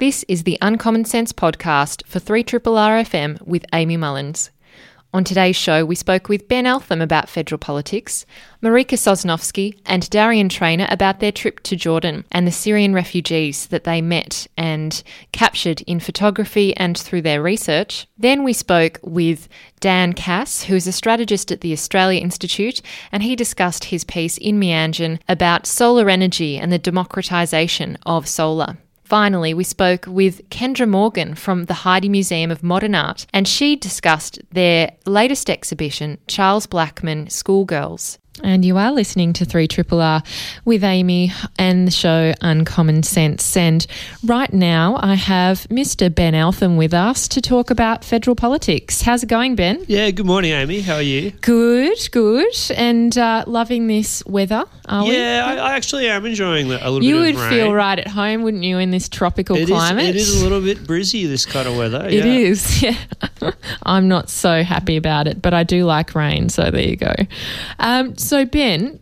This is the Uncommon Sense podcast for 3 R FM with Amy Mullins. On today's show, we spoke with Ben Eltham about federal politics, Marika Sosnowski and Darrian Traynor about their trip to Jordan and the Syrian refugees that they met and captured in photography and through their research. Then we spoke with Dan Cass, who is a strategist at the Australia Institute, and he discussed his piece in Meanjin about solar energy and the democratisation of solar. Finally, we spoke with Kendrah Morgan from the Heide Museum of Modern Art, and she discussed their latest exhibition, Charles Blackman Schoolgirls. And you are listening to 3 Triple R with Amy and the show Uncommon Sense. And right now I have Mr. Ben Eltham with us to talk about federal politics. How's it going, Ben? Yeah, good morning, Amy. How are you? Good, good. And uh, loving this weather, are we? Yeah, I, I, actually am enjoying the, a little you bit You would feel right at home, wouldn't you, in this tropical it climate? Is, it is a little bit brizzy, this kind of weather. It yeah. is. yeah. I'm not so happy about it, but I do like rain, so there you go. Um, so, Ben,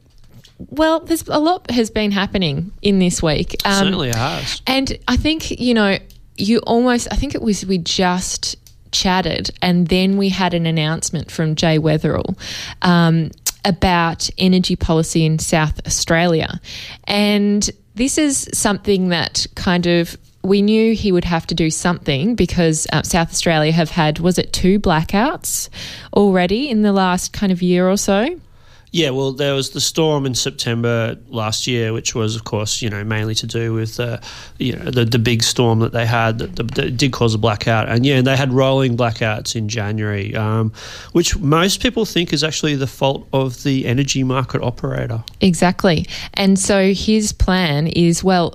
well, there's a lot has been happening in this week. Um, Certainly has. And I think, you know, you almost, I think it was we just chatted and then we had an announcement from Jay Weatherill um, about energy policy in South Australia. And this is something that kind of we knew he would have to do something because uh, South Australia have had, was it two blackouts already in the last kind of year or so? Yeah, well, there was the storm in September last year, which was, of course, you know, mainly to do with, uh, you know, the, the big storm that they had that, that, did cause a blackout. And yeah, they had rolling blackouts in January, um, which most people think is actually the fault of the energy market operator. Exactly. And so his plan is, well,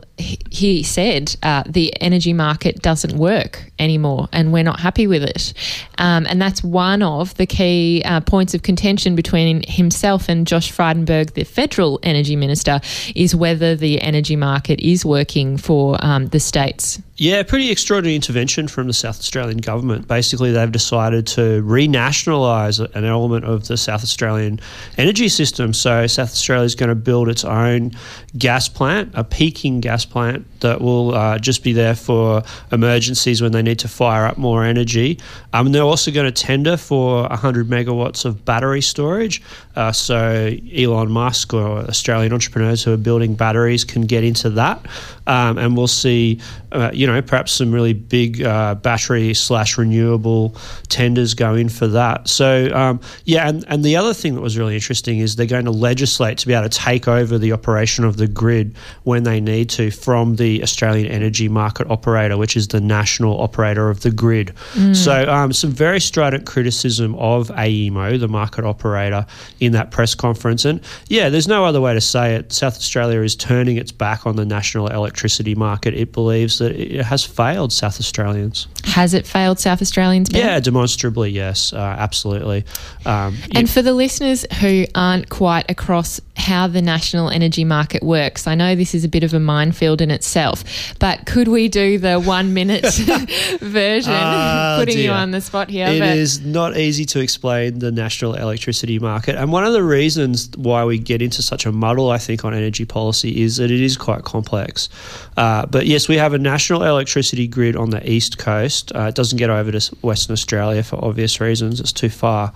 he said uh, the energy market doesn't work anymore and we're not happy with it. Um, and that's one of the key uh, points of contention between himself and Josh Frydenberg, the federal energy minister, is whether the energy market is working for um, the states. Yeah, pretty extraordinary intervention from the South Australian government. Basically, they've decided to renationalise an element of the South Australian energy system. So, South Australia is going to build its own gas plant, a peaking gas plant that will uh, just be there for emergencies when they need to fire up more energy. Um, they're also going to tender for 100 megawatts of battery storage. Uh, so, Elon Musk or Australian entrepreneurs who are building batteries can get into that. Um, and we'll see. Uh, you know, perhaps some really big uh, battery slash renewable tenders go in for that. So, um, yeah, and, and the other thing that was really interesting is they're going to legislate to be able to take over the operation of the grid when they need to from the Australian Energy Market Operator, which is the national operator of the grid. Mm. So, um, some very strident criticism of AEMO, the market operator, in that press conference. And yeah, there's no other way to say it. South Australia is turning its back on the national electricity market. It believes that it has failed South Australians. Has it failed South Australians? Ben? Yeah, demonstrably, yes, uh, absolutely. Um, and for the listeners who aren't quite across how the national energy market works, I know this is a bit of a minefield in itself, but could we do the one minute version? Uh, putting dear. you on the spot here. It is not easy to explain the national electricity market. And one of the reasons why we get into such a muddle, I think, on energy policy is that it is quite complex. Uh, but yes, we have a national electricity grid on the east coast. Uh, it doesn't get over to Western Australia for obvious reasons; it's too far.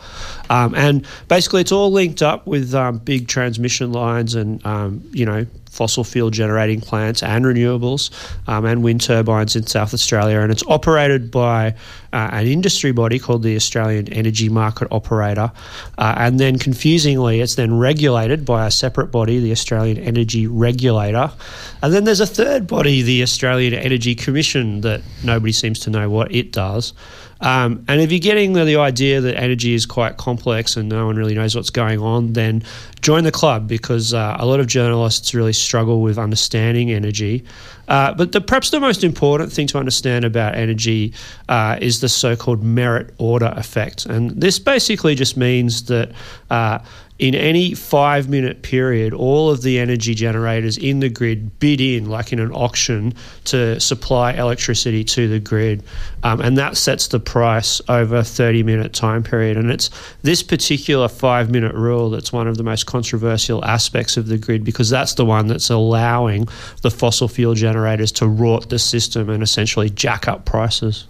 Um, and basically, it's all linked up with um, big transmission lines and um, you know fossil fuel generating plants and renewables um, and wind turbines in South Australia. And it's operated by uh, an industry body called the Australian Energy Market Operator. Uh, and then confusingly, it's then regulated by a separate body, the Australian Energy Regulator. And then there's a third body, the Australian Energy Commission, that nobody seems to know what it does. Um, and if you're getting the, the, idea that energy is quite complex and no one really knows what's going on, then join the club because uh, a lot of journalists really struggle with understanding energy. Uh, but the, perhaps the most important thing to understand about energy uh, is the so called merit order effect. And this basically just means that uh, in any five minute period, all of the energy generators in the grid bid in, like in an auction, to supply electricity to the grid. Um, and that sets the price over a 30 minute time period. And it's this particular five minute rule that's one of the most controversial aspects of the grid because that's the one that's allowing the fossil fuel generators to rot the system and essentially jack up prices.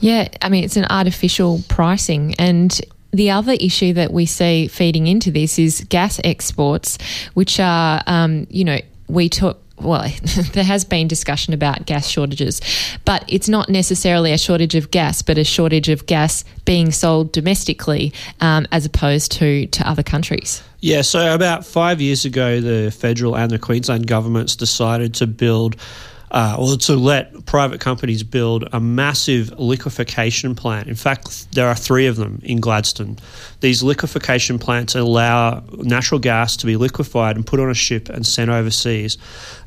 Yeah, I mean, it's an artificial pricing. And the other issue that we see feeding into this is gas exports, which are, um, you know, we took well, there has been discussion about gas shortages, but it's not necessarily a shortage of gas, but a shortage of gas being sold domestically um, as opposed to, to other countries. Yeah, so about five years ago, the federal and the Queensland governments decided to build uh, or to let private companies build a massive liquefaction plant. In fact, there are three of them in Gladstone. These liquefaction plants allow natural gas to be liquefied and put on a ship and sent overseas.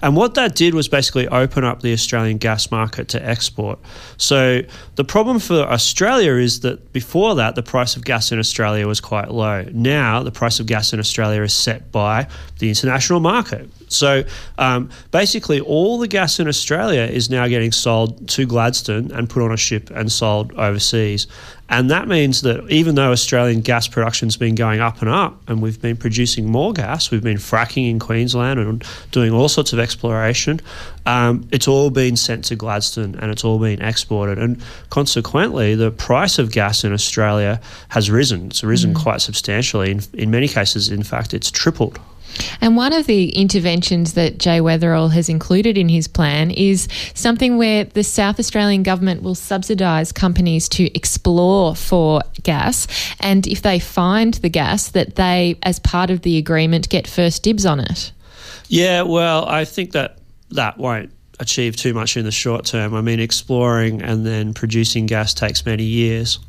And what that did was basically open up the Australian gas market to export. So the problem for Australia is that before that, the price of gas in Australia was quite low. Now, the price of gas in Australia is set by the international market. So um, basically, all the gas in Australia is now getting sold to Gladstone and put on a ship and sold overseas. And that means that even though Australian gas production's been going up and up, and we've been producing more gas, we've been fracking in Queensland and doing all sorts of exploration, um, it's all been sent to Gladstone and it's all been exported. And consequently, the price of gas in Australia has risen. It's risen mm. quite substantially. In, in many cases, in fact, it's tripled. And one of the interventions that Jay Weatherill has included in his plan is something where the South Australian government will subsidise companies to explore for gas. And if they find the gas, that they, as part of the agreement, get first dibs on it. Yeah, well, I think that that won't achieve too much in the short term. I mean, exploring and then producing gas takes many years.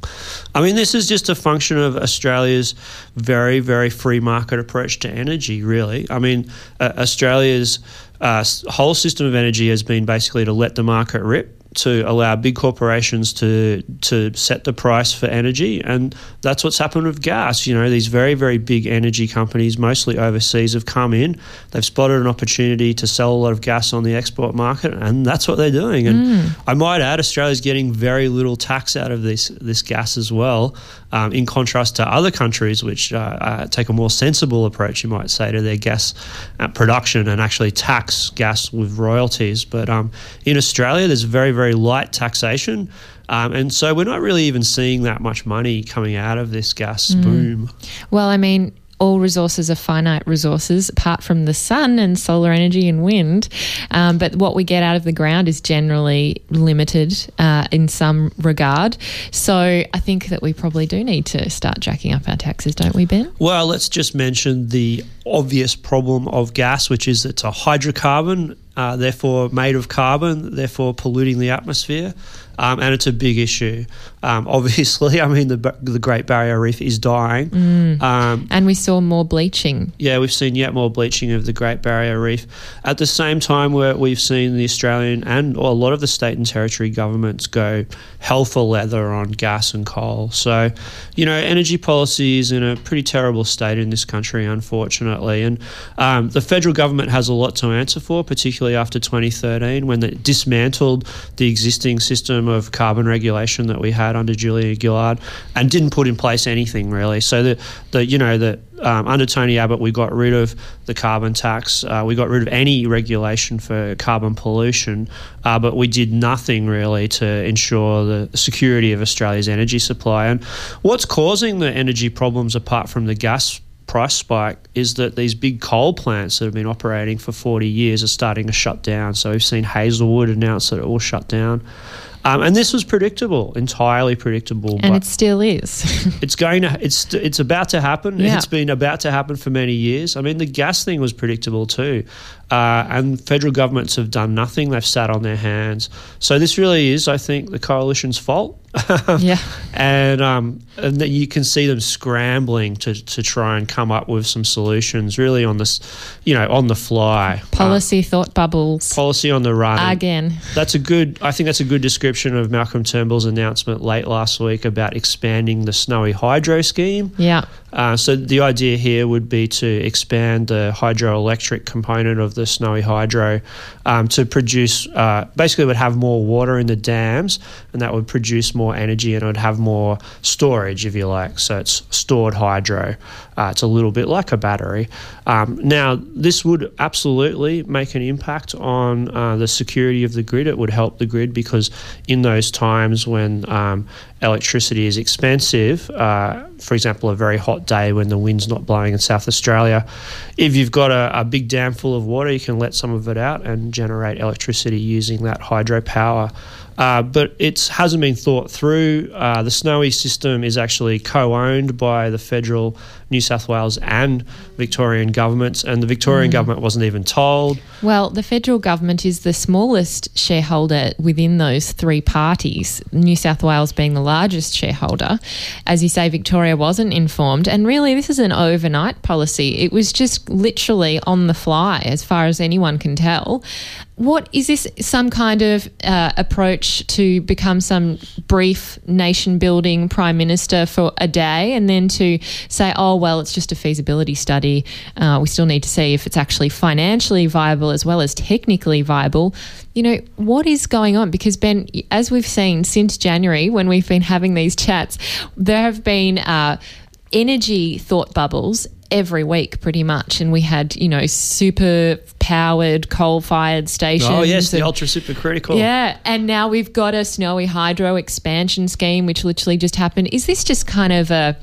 I mean, this is just a function of Australia's very, very free market approach to energy, really. I mean, uh, Australia's uh, whole system of energy has been basically to let the market rip to allow big corporations to to set the price for energy, and that's what's happened with gas. You know, these very very big energy companies, mostly overseas, have come in. They've spotted an opportunity to sell a lot of gas on the export market, and that's what they're doing. And mm. I might add, Australia's getting very little tax out of this this gas as well, um, in contrast to other countries which uh, uh, take a more sensible approach, you might say, to their gas uh, production and actually tax gas with royalties. But um, in Australia, there's very very very light taxation. Um, and so we're not really even seeing that much money coming out of this gas mm. boom. Well, I mean, all resources are finite resources apart from the sun and solar energy and wind. Um, but what we get out of the ground is generally limited uh, in some regard. So I think that we probably do need to start jacking up our taxes, don't we, Ben? Well, let's just mention the obvious problem of gas, which is it's a hydrocarbon uh, therefore made of carbon, therefore polluting the atmosphere. Um, and it's a big issue. Um, obviously, I mean, the, the Great Barrier Reef is dying. Mm. Um, and we saw more bleaching. Yeah, we've seen yet more bleaching of the Great Barrier Reef. At the same time, where we've seen the Australian and a lot of the state and territory governments go hell for leather on gas and coal. So, you know, energy policy is in a pretty terrible state in this country, unfortunately. And um, the federal government has a lot to answer for, particularly after 2013 when they dismantled the existing system of carbon regulation that we had under Julia Gillard and didn't put in place anything really. So the, the you know the um, under Tony Abbott, we got rid of the carbon tax. Uh, we got rid of any regulation for carbon pollution, uh, but we did nothing really to ensure the security of Australia's energy supply. And what's causing the energy problems, apart from the gas price spike is that these big coal plants that have been operating for 40 years are starting to shut down. So we've seen Hazelwood announce that it will shut down. Um, and this was predictable, entirely predictable. And it still is. it's going to. It's it's about to happen. Yeah. It's been about to happen for many years. I mean, the gas thing was predictable too, uh, and federal governments have done nothing. They've sat on their hands. So this really is, I think, the coalition's fault. yeah. And um, and you can see them scrambling to, to try and come up with some solutions, really on this, you know, on the fly. Policy uh, thought bubbles. Policy on the run. Again. That's a good. I think that's a good description of Malcolm Turnbull's announcement late last week about expanding the Snowy Hydro scheme. Yeah. Uh, so the idea here would be to expand the hydroelectric component of the Snowy Hydro um, to produce, uh, basically, would have more water in the dams, and that would produce more energy, and it would have more storage, if you like. So it's stored hydro. Uh, it's a little bit like a battery. Um, now, this would absolutely make an impact on uh, the security of the grid. It would help the grid because in those times when um, electricity is expensive, uh, for example, a very hot day when the wind's not blowing in South Australia, if you've got a, a big dam full of water, you can let some of it out and generate electricity using that hydropower. Uh, but it hasn't been thought through. Uh, the Snowy system is actually co owned by the federal, New South Wales, and Victorian governments, and the Victorian mm. government wasn't even told. Well, the federal government is the smallest shareholder within those three parties, New South Wales being the largest shareholder. As you say, Victoria wasn't informed, and really, this is an overnight policy. It was just literally on the fly, as far as anyone can tell. What is this some kind of uh, approach to become some brief nation building prime minister for a day and then to say, oh, well, it's just a feasibility study. Uh, we still need to see if it's actually financially viable as well as technically viable. You know, what is going on? Because, Ben, as we've seen since January when we've been having these chats, there have been. Uh, energy thought bubbles every week pretty much and we had you know super powered coal fired stations oh yes and, the ultra super critical yeah and now we've got a snowy hydro expansion scheme which literally just happened is this just kind of a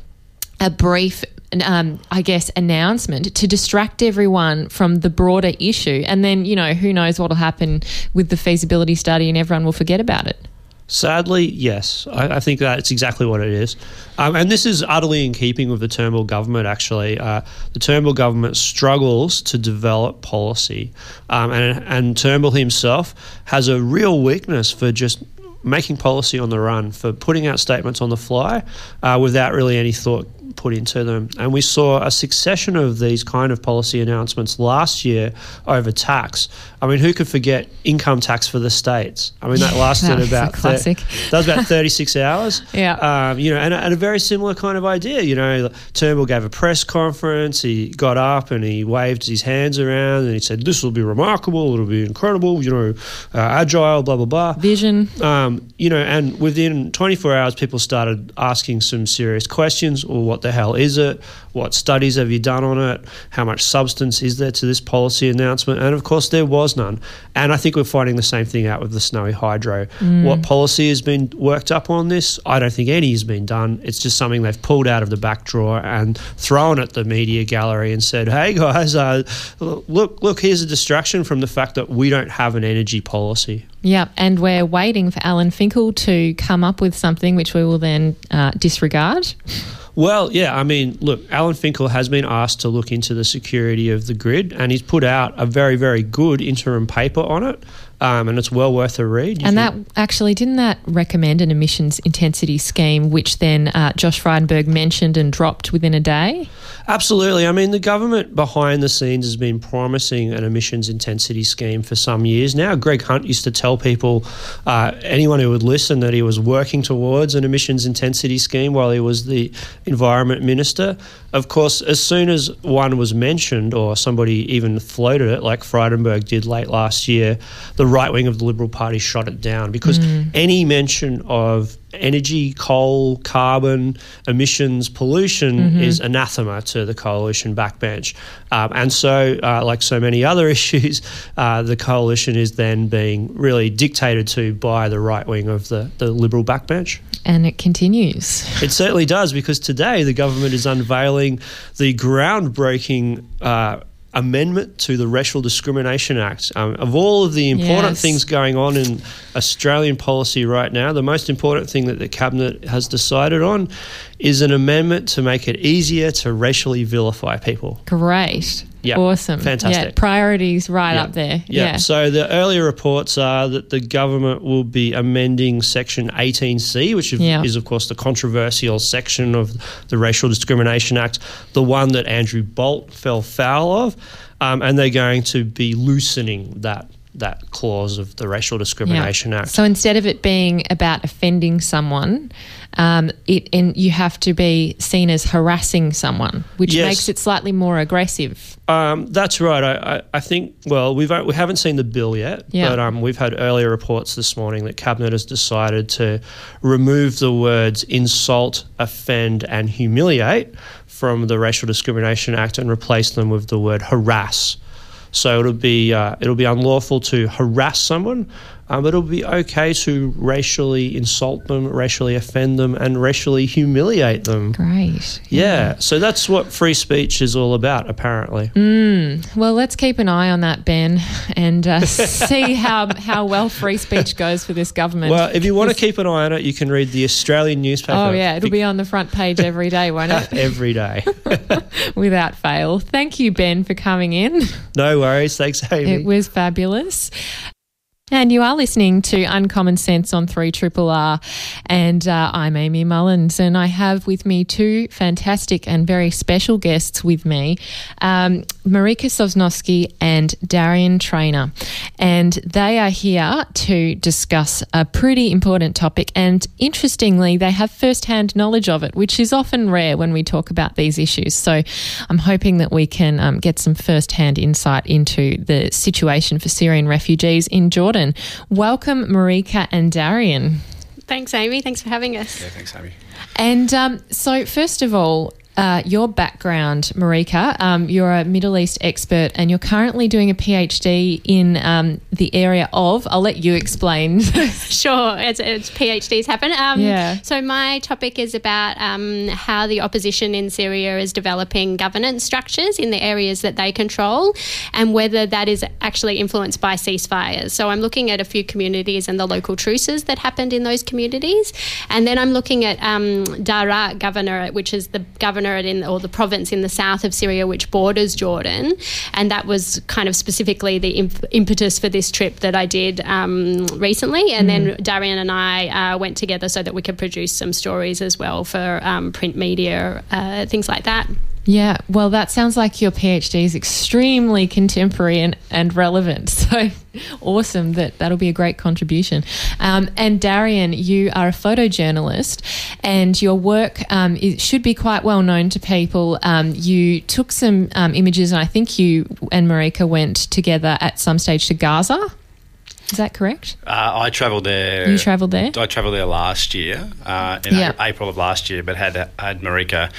a brief um, I guess, announcement to distract everyone from the broader issue. And then, you know, who knows what will happen with the feasibility study and everyone will forget about it. Sadly, yes. I, I, think that's exactly what it is. Um, and this is utterly in keeping with the Turnbull government, actually. Uh, the Turnbull government struggles to develop policy. Um, and, and Turnbull himself has a real weakness for just making policy on the run, for putting out statements on the fly uh, without really any thought put into them. And we saw a succession of these kind of policy announcements last year over tax. I mean, who could forget income tax for the states? I mean, that lasted that about classic. Thir- that was about thirty six hours. Yeah, um, you know, and, and, a very similar kind of idea. You know, Turnbull gave a press conference. He got up and he waved his hands around and he said, "This will be remarkable. It'll be incredible. You know, uh, agile. Blah blah blah." Vision. Um, you know, and within twenty four hours, people started asking some serious questions. Or what the hell is it? What studies have you done on it? How much substance is there to this policy announcement? And of course, there was none. And I think we're finding the same thing out with the Snowy Hydro. Mm. What policy has been worked up on this? I don't think any has been done. It's just something they've pulled out of the back drawer and thrown at the media gallery and said, "Hey guys, uh, look, look, here's a distraction from the fact that we don't have an energy policy." Yeah, and we're waiting for Alan Finkel to come up with something which we will then uh, disregard. Well, yeah, I mean, look, Alan Finkel has been asked to look into the security of the grid, and he's put out a very, very good interim paper on it um, and it's well worth a read. And think? that actually didn't that recommend an emissions intensity scheme, which then uh, Josh Frydenberg mentioned and dropped within a day? Absolutely. I mean, the government behind the scenes has been promising an emissions intensity scheme for some years now. Greg Hunt used to tell people, uh, anyone who would listen, that he was working towards an emissions intensity scheme while he was the environment minister. Of course, as soon as one was mentioned or somebody even floated it, like Frydenberg did late last year, the right wing of the Liberal Party shot it down because mm. any mention of energy, coal, carbon, emissions, pollution mm-hmm. is anathema to the coalition backbench. Um, and so, uh, like so many other issues, uh, the coalition is then being really dictated to by the right wing of the, the Liberal backbench. And it continues. It certainly does because today the government is unveiling the groundbreaking. Uh, amendment to the Racial Discrimination Act. Um, of all of the important yes. things going on in Australian policy right now, the most important thing that the Cabinet has decided on is an amendment to make it easier to racially vilify people. Great. Yeah. Awesome. Fantastic. Yeah, priorities right up there. Yeah. yeah. So the earlier reports are that the government will be amending Section 18C, which is, of course, the controversial section of the Racial Discrimination Act, the one that Andrew Bolt fell foul of. Um, and they're going to be loosening that that clause of the Racial Discrimination yeah. Act. So instead of it being about offending someone, um, it and you have to be seen as harassing someone, which Yes. makes it slightly more aggressive. Um, that's right. I, I, I think. Well, we've we haven't seen the bill yet, Yeah. but um, we've had earlier reports this morning that cabinet has decided to remove the words "insult," "offend," and "humiliate" from the Racial Discrimination Act and replace them with the word "harass." So it'll be uh, it'll be unlawful to harass someone, um, but it'll be okay to racially insult them, racially offend them, and racially humiliate them. Great. Yeah, so that's what free speech is all about, apparently. Well, let's keep an eye on that, Ben, and uh, see how how well free speech goes for this government. Well, if you want to keep an eye on it, you can read the Australian newspaper. Oh yeah, it'll be on the front page every day, won't it? every day. Without fail. Thank you, Ben, for coming in. no worries. Thanks, Amy. It was fabulous. And you are listening to Uncommon Sense on 3 Triple R. And uh, I'm Amy Mullins. And I have with me two fantastic and very special guests with me um, Marika Sosnowski and Darrian Traynor. And they are here to discuss a pretty important topic. And interestingly, they have first hand knowledge of it, which is often rare when we talk about these issues. So I'm hoping that we can um, get some first hand insight into the situation for Syrian refugees in Jordan. Welcome, Marika and Darrian. Thanks, Amy. Thanks for having us. Yeah, thanks, Amy. And um, so, first of all, uh, your background, Marika, um, you're a Middle East expert and you're currently doing a PhD in um, the area of, I'll let you explain. Sure, it's, it's PhDs happen. Um, Yeah. So my topic is about um, how the opposition in Syria is developing governance structures in the areas that they control, and whether that is actually influenced by ceasefires. So I'm looking at a few communities and the local truces that happened in those communities, and then I'm looking at um, Daraa Governorate, which is the governorate in or the province in the south of Syria which borders Jordan, and that was kind of specifically the imp- impetus for this trip that I did um, recently. And then Darrian and I uh, went together so that we could produce some stories as well for um, print media, uh, things like that. Yeah, well, that sounds like your PhD is extremely contemporary and, and relevant. So awesome that that'll be a great contribution. Um, and Darrian, you are a photojournalist, and your work um, should be quite well known to people. Um, you took some um, images, and I think you and Marika went together at some stage to Gaza. Is that correct? Uh, I travelled there. You travelled there? I travelled there last year, uh, in Yeah. April of last year, but had had Marika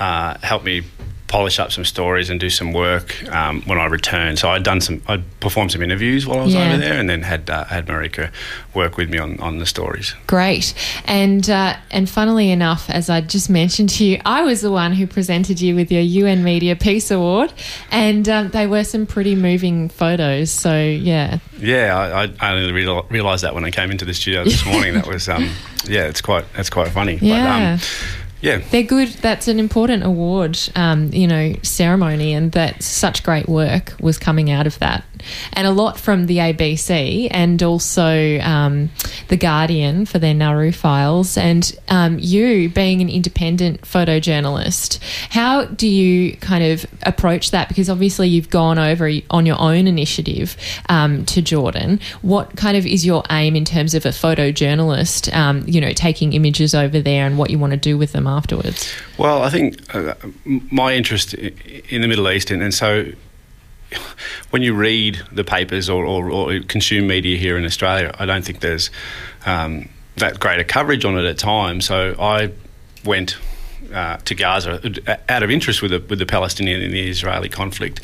uh, help me polish up some stories and do some work um, when I returned. So I'd done some, I'd performed some interviews while I was Yeah. over there, and then had uh, had Marika work with me on, on the stories. Great, and uh, and funnily enough, as I just mentioned to you, I was the one who presented you with your UN Media Peace Award, and um, they were some pretty moving photos. So yeah, Yeah, I, I I only real, realised that when I came into the studio this morning. that was, um, yeah, it's quite, it's quite funny. Yeah. But, um, yeah. they're good. That's an important award, um, you know, ceremony, and that such great work was coming out of that, and a lot from the ABC and also um, the Guardian for their Nauru files, and um, you being an independent photojournalist. How do you kind of approach that? Because obviously you've gone over on your own initiative um, to Jordan. What kind of is your aim in terms of a photojournalist? Um, you know, taking images over there and what you want to do with them afterwards. Well, I think uh, my interest in the Middle East, and, and so when you read the papers or, or, or consume media here in Australia, I don't think there's um, that greater coverage on it at times. So I went uh, to Gaza uh, out of interest with the, with the Palestinian and the Israeli conflict.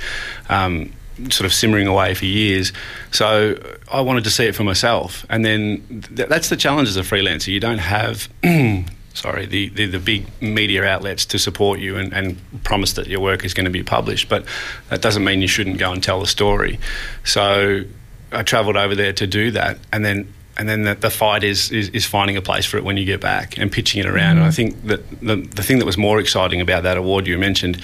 Um, sort of simmering away for years. So I wanted to see it for myself. And then th- that's the challenge as a freelancer. You don't have, sorry, the, the, the big media outlets to support you and, and promise that your work is going to be published. But that doesn't mean you shouldn't go and tell the story. So I travelled over there to do that. And then and then the, the fight is, is, is finding a place for it when you get back and pitching it around. And I think that the, the thing that was more exciting about that award you mentioned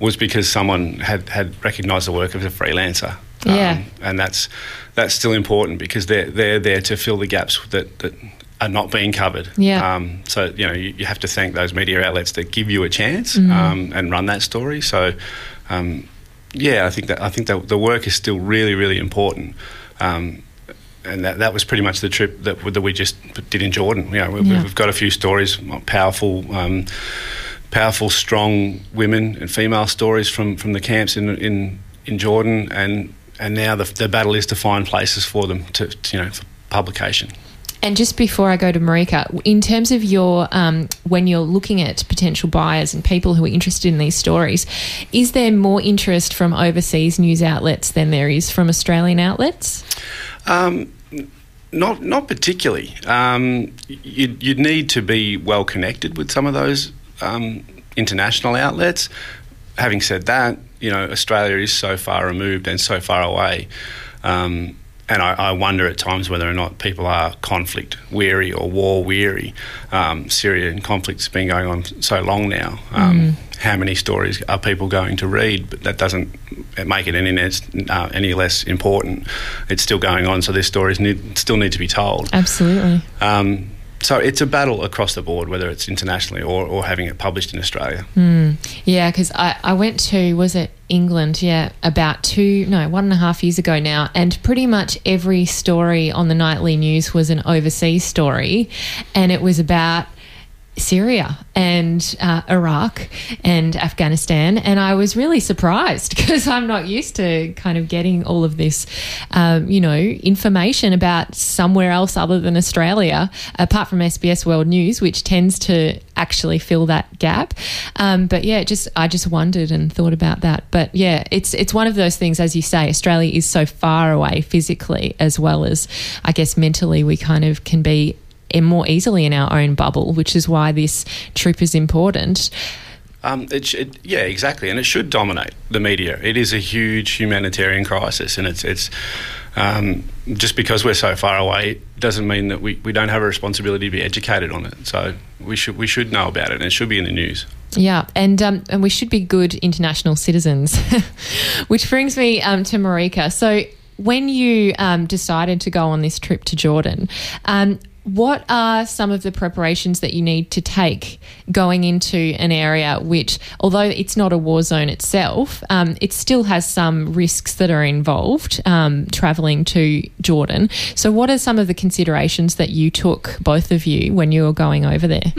was because someone had, had recognised the work of a freelancer. Yeah. Um, and that's that's still important because they're they're there to fill the gaps that, that are not being covered. Yeah. Um, so you know you, you have to thank those media outlets that give you a chance um, and run that story. So um, yeah, I think that I think that the work is still really really important. Um, and that, that was pretty much the trip that, that we just did in Jordan. You know, we, Yeah. we've got a few stories, powerful, um, powerful, strong women and female stories from, from the camps in, in in Jordan, and and now the, the battle is to find places for them to, to, you know for publication. And just before I go to Marika, in terms of your um, when you're looking at potential buyers and people who are interested in these stories, is there more interest from overseas news outlets than there is from Australian outlets? Um, not not particularly. Um, you'd, you'd need to be well connected with some of those um, international outlets. Having said that, you know Australia is so far removed and so far away. Um, and I, I wonder at times whether or not people are conflict weary or war weary. Um, Syrian conflict's been going on so long now. Um, How many stories are people going to read? But that doesn't make it any less, uh, any less important. It's still going on, so these stories need, still need to be told. Absolutely. Um, so it's a battle across the board, whether it's internationally or, or having it published in Australia. Hmm. Yeah, because I, I went to, was it England? Yeah, about two, no, one and a half years ago now. And pretty much every story on the nightly news was an overseas story. And it was about Syria and uh, Iraq and Afghanistan. And I was really surprised because I'm not used to kind of getting all of this, um, you know, information about somewhere else other than Australia, apart from SBS World News, which tends to actually fill that gap. Um, but yeah, just I just wondered and thought about that. But yeah, it's it's one of those things, as you say, Australia is so far away physically as well as I guess mentally. We kind of can be more easily in our own bubble, which is why this trip is important. Um, it, it, yeah, exactly, and it should dominate the media. It is a huge humanitarian crisis, and it's it's um, just because we're so far away doesn't mean that we, we don't have a responsibility to be educated on it. So we should we should know about it, and it should be in the news. Yeah, and um, and we should be good international citizens, which brings me um, to Marika. So when you um, decided to go on this trip to Jordan. What are some of the preparations that you need to take going into an area which, although it's not a war zone itself, um, it still has some risks that are involved um, traveling to Jordan? So, what are some of the considerations that you took, both of you, when you were going over there?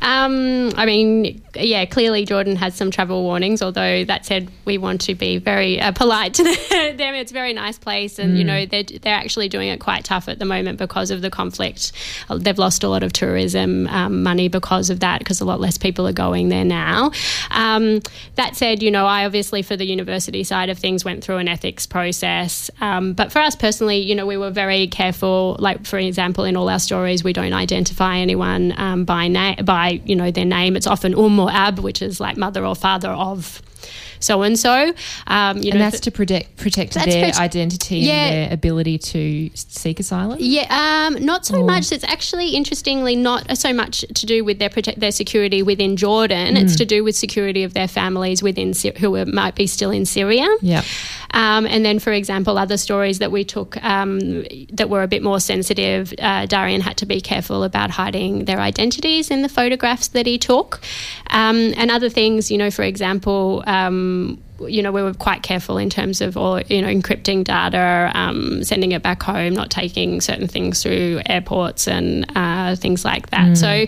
Um, I mean, yeah, clearly Jordan has some travel warnings. Although that said, we want to be very uh, polite to them. It's a very nice place, and you know they're they're actually doing it quite tough at the moment because of the conflict. They've lost a lot of tourism um, money because of that, because a lot less people are going there now. Um, that said, you know, I obviously for the university side of things went through an ethics process, um, but for us personally, you know, we were very careful. Like for example, in all our stories, we don't identify anyone um, by name by you know their name. It's often um or ab, which is like mother or father of so and so. Um, you and know, that's to protect protect their identity Yeah. and their ability to seek asylum. Yeah, um, not so much. It's actually interestingly not so much to do with their protect their security within Jordan. It's to do with security of their families within Sy- who might be still in Syria. Yeah. Um, and then, for example, other stories that we took um, that were a bit more sensitive, uh, Darrian had to be careful about hiding their identities in the photographs that he took. Um, and other things, you know, for example, um, you know, we were quite careful in terms of all, you know, encrypting data, um, sending it back home, not taking certain things through airports and uh, things like that. So,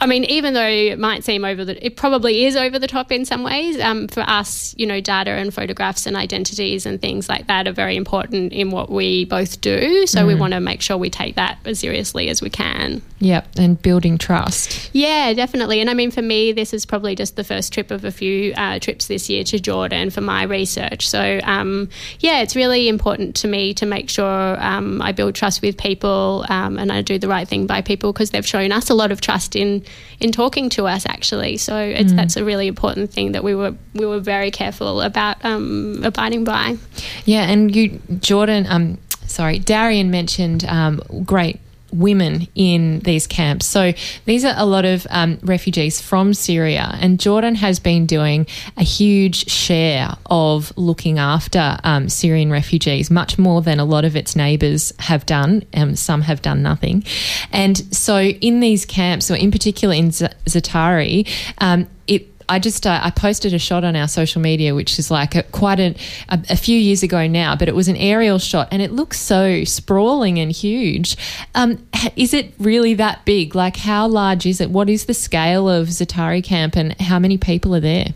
I mean, even though it might seem over the, it probably is over the top in some ways. Um, for us, you know, data and photographs and identities and things like that are very important in what we both do. So we want to make sure we take that as seriously as we can. Yep. And building trust. Yeah, definitely. And I mean, for me, this is probably just the first trip of a few uh, trips this year to Jordan for my research. So, um, yeah, it's really important to me to make sure um, I build trust with people um, and I do the right thing by people because they've shown us a lot of trust in in talking to us. Actually, so it's that's a really important thing that we were we were very careful about um, abiding by. Yeah. And you, Jordan, um, sorry, Darrian mentioned um, great women in these camps. So these are a lot of um, refugees from Syria, and Jordan has been doing a huge share of looking after um, Syrian refugees, much more than a lot of its neighbours have done. Some have done nothing. And so in these camps, or in particular in Z- Za'atari, um, it I just uh, I posted a shot on our social media, which is like a, quite a, a, a, few years ago now, but it was an aerial shot, and it looks so sprawling and huge. Um, is it really that big? Like, how large is it? What is the scale of Za'atari camp, and how many people are there?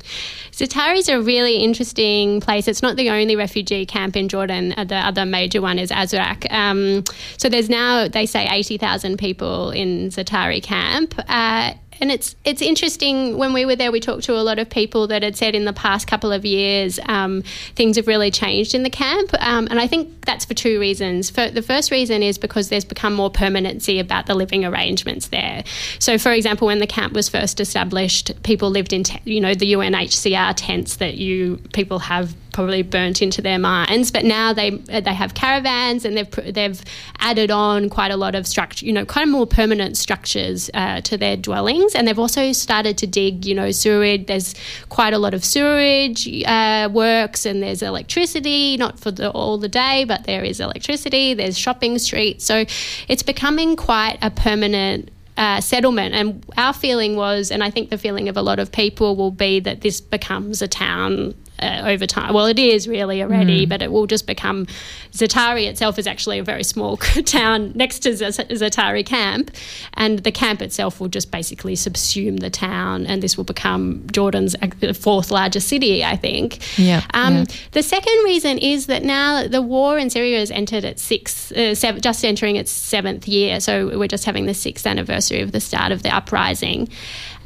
Za'atari is a really interesting place. It's not the only refugee camp in Jordan. Uh, the other major one is Azraq. Um, so there's now, they say, 80,000 people in Za'atari camp. Uh, and it's it's interesting when we were there we talked to a lot of people that had said in the past couple of years um, things have really changed in the camp. Um, and I think that's for two reasons. For, the first reason is because there's become more permanency about the living arrangements there. So for example when the camp was first established people lived in te- you know the UNHCR tents that you people have probably burnt into their minds. But now they they have caravans and they've they've added on quite a lot of structure, you know, kind of more permanent structures uh, to their dwellings, and they've also started to dig, you know, sewage. There's quite a lot of sewage uh, works, and there's electricity, not for the, all the day, but there is electricity. There's shopping streets, so it's becoming quite a permanent uh, settlement. And our feeling was, and I think the feeling of a lot of people will be that this becomes a town uh, over time. Well, it is really already, mm. but it will just become. Za'atari itself is actually a very small town next to Za'atari camp, and the camp itself will just basically subsume the town, and this will become Jordan's fourth largest city, I think. Yeah. Um, yeah. The second reason is that now the war in Syria has entered its sixth, uh, seven, just entering its seventh year. So we're just having the sixth anniversary of the start of the uprising.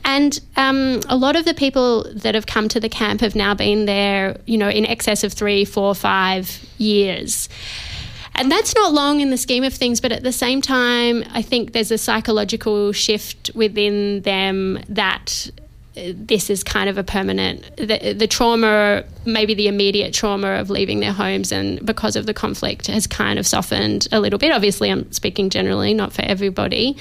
And um, a lot of the people that have come to the camp have now been there, you know, in excess of three, four, five years. And that's not long in the scheme of things, but at the same time, I think there's a psychological shift within them that uh, this is kind of a permanent the, the, trauma maybe the immediate trauma of leaving their homes and because of the conflict has kind of softened a little bit obviously i'm speaking generally not for everybody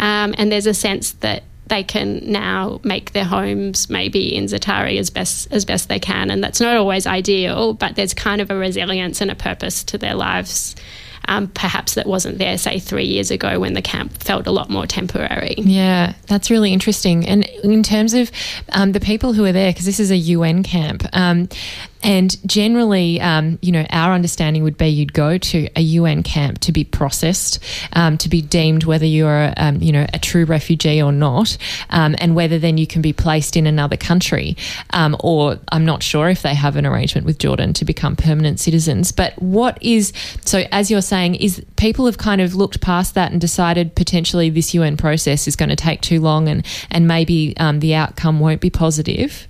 um, and there's a sense that they can now make their homes maybe in Za'atari as best as best they can, and that's not always ideal. But there's kind of a resilience and a purpose to their lives um, perhaps that wasn't there, say, three years ago when the camp felt a lot more temporary. Yeah, that's really interesting. And in terms of um, the people who are there, because this is a UN camp, um, and generally, um, you know, our understanding would be you'd go to a UN camp to be processed, um, to be deemed whether you're, um, you know, a true refugee or not, um, and whether then you can be placed in another country. Um, or I'm not sure if they have an arrangement with Jordan to become permanent citizens. But what is, so as you're saying, is people have kind of looked past that and decided potentially this UN process is going to take too long and, and maybe um, the outcome won't be positive?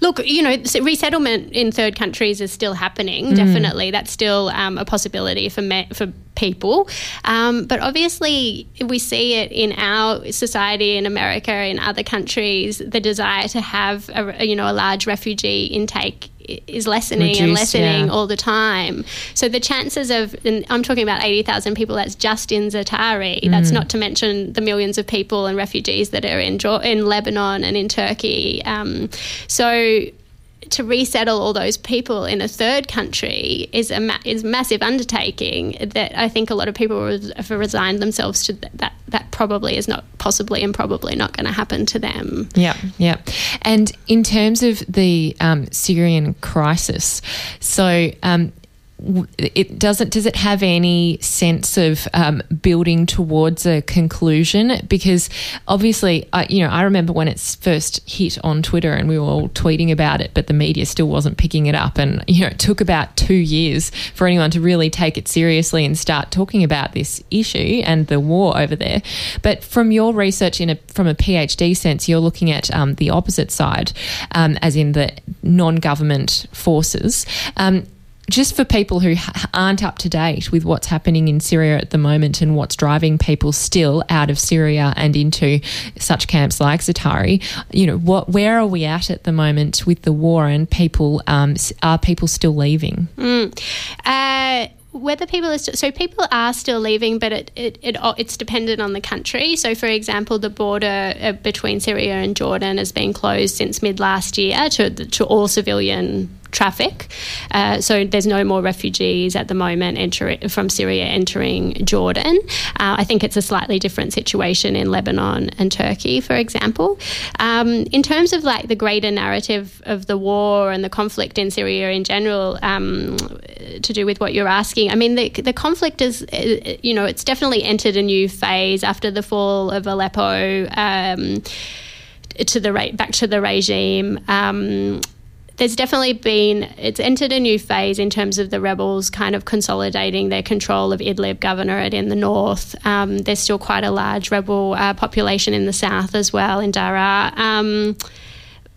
Look, you know, resettlement in third countries is still happening. Mm. Definitely, that's still um, a possibility for me- for people. Um, but obviously, we see it in our society in America, in other countries, the desire to have a, you know a large refugee intake is lessening Reduced, and lessening yeah. all the time. So the chances of, I'm talking about 80,000 people, that's just in Za'atari. Mm. That's not to mention the millions of people and refugees that are in, in Lebanon and in Turkey. Um, so to resettle all those people in a third country is a ma- is massive undertaking that I think a lot of people have resigned themselves to that, that that probably is not possibly and probably not going to happen to them. Yeah, yeah. And in terms of the um, Syrian crisis, so um, it doesn't does it have any sense of um, building towards a conclusion? Because obviously I, you know I remember when it's first hit on Twitter and we were all tweeting about it but the media still wasn't picking it up. And you know it took about 2 years for anyone to really take it seriously and start talking about this issue and the war over there. But from your research in a from a PhD sense you're looking at um, the opposite side um, as in the non-government forces. Um, just for people who aren't up to date with what's happening in Syria at the moment and what's driving people still out of Syria and into such camps like Za'atari, you know, what where are we at at the moment with the war and people um, are people still leaving? Mm. Uh, whether people are so people are still leaving, but it, it, it, it's dependent on the country. So, for example, the border uh, between Syria and Jordan has been closed since mid last year to to all civilian traffic. Uh, so there's no more refugees at the moment entering from Syria entering Jordan. Uh, I think it's a slightly different situation in Lebanon and Turkey, for example. Um, in terms of like the greater narrative of the war and the conflict in Syria in general, um, to do with what you're asking, I mean the the conflict is, uh, you know, it's definitely entered a new phase after the fall of Aleppo. Um, to the back to the regime. Um, there's definitely been it's entered a new phase in terms of the rebels kind of consolidating their control of Idlib governorate in the north. Um, there's still quite a large rebel uh, population in the south as well in Daraa. Um,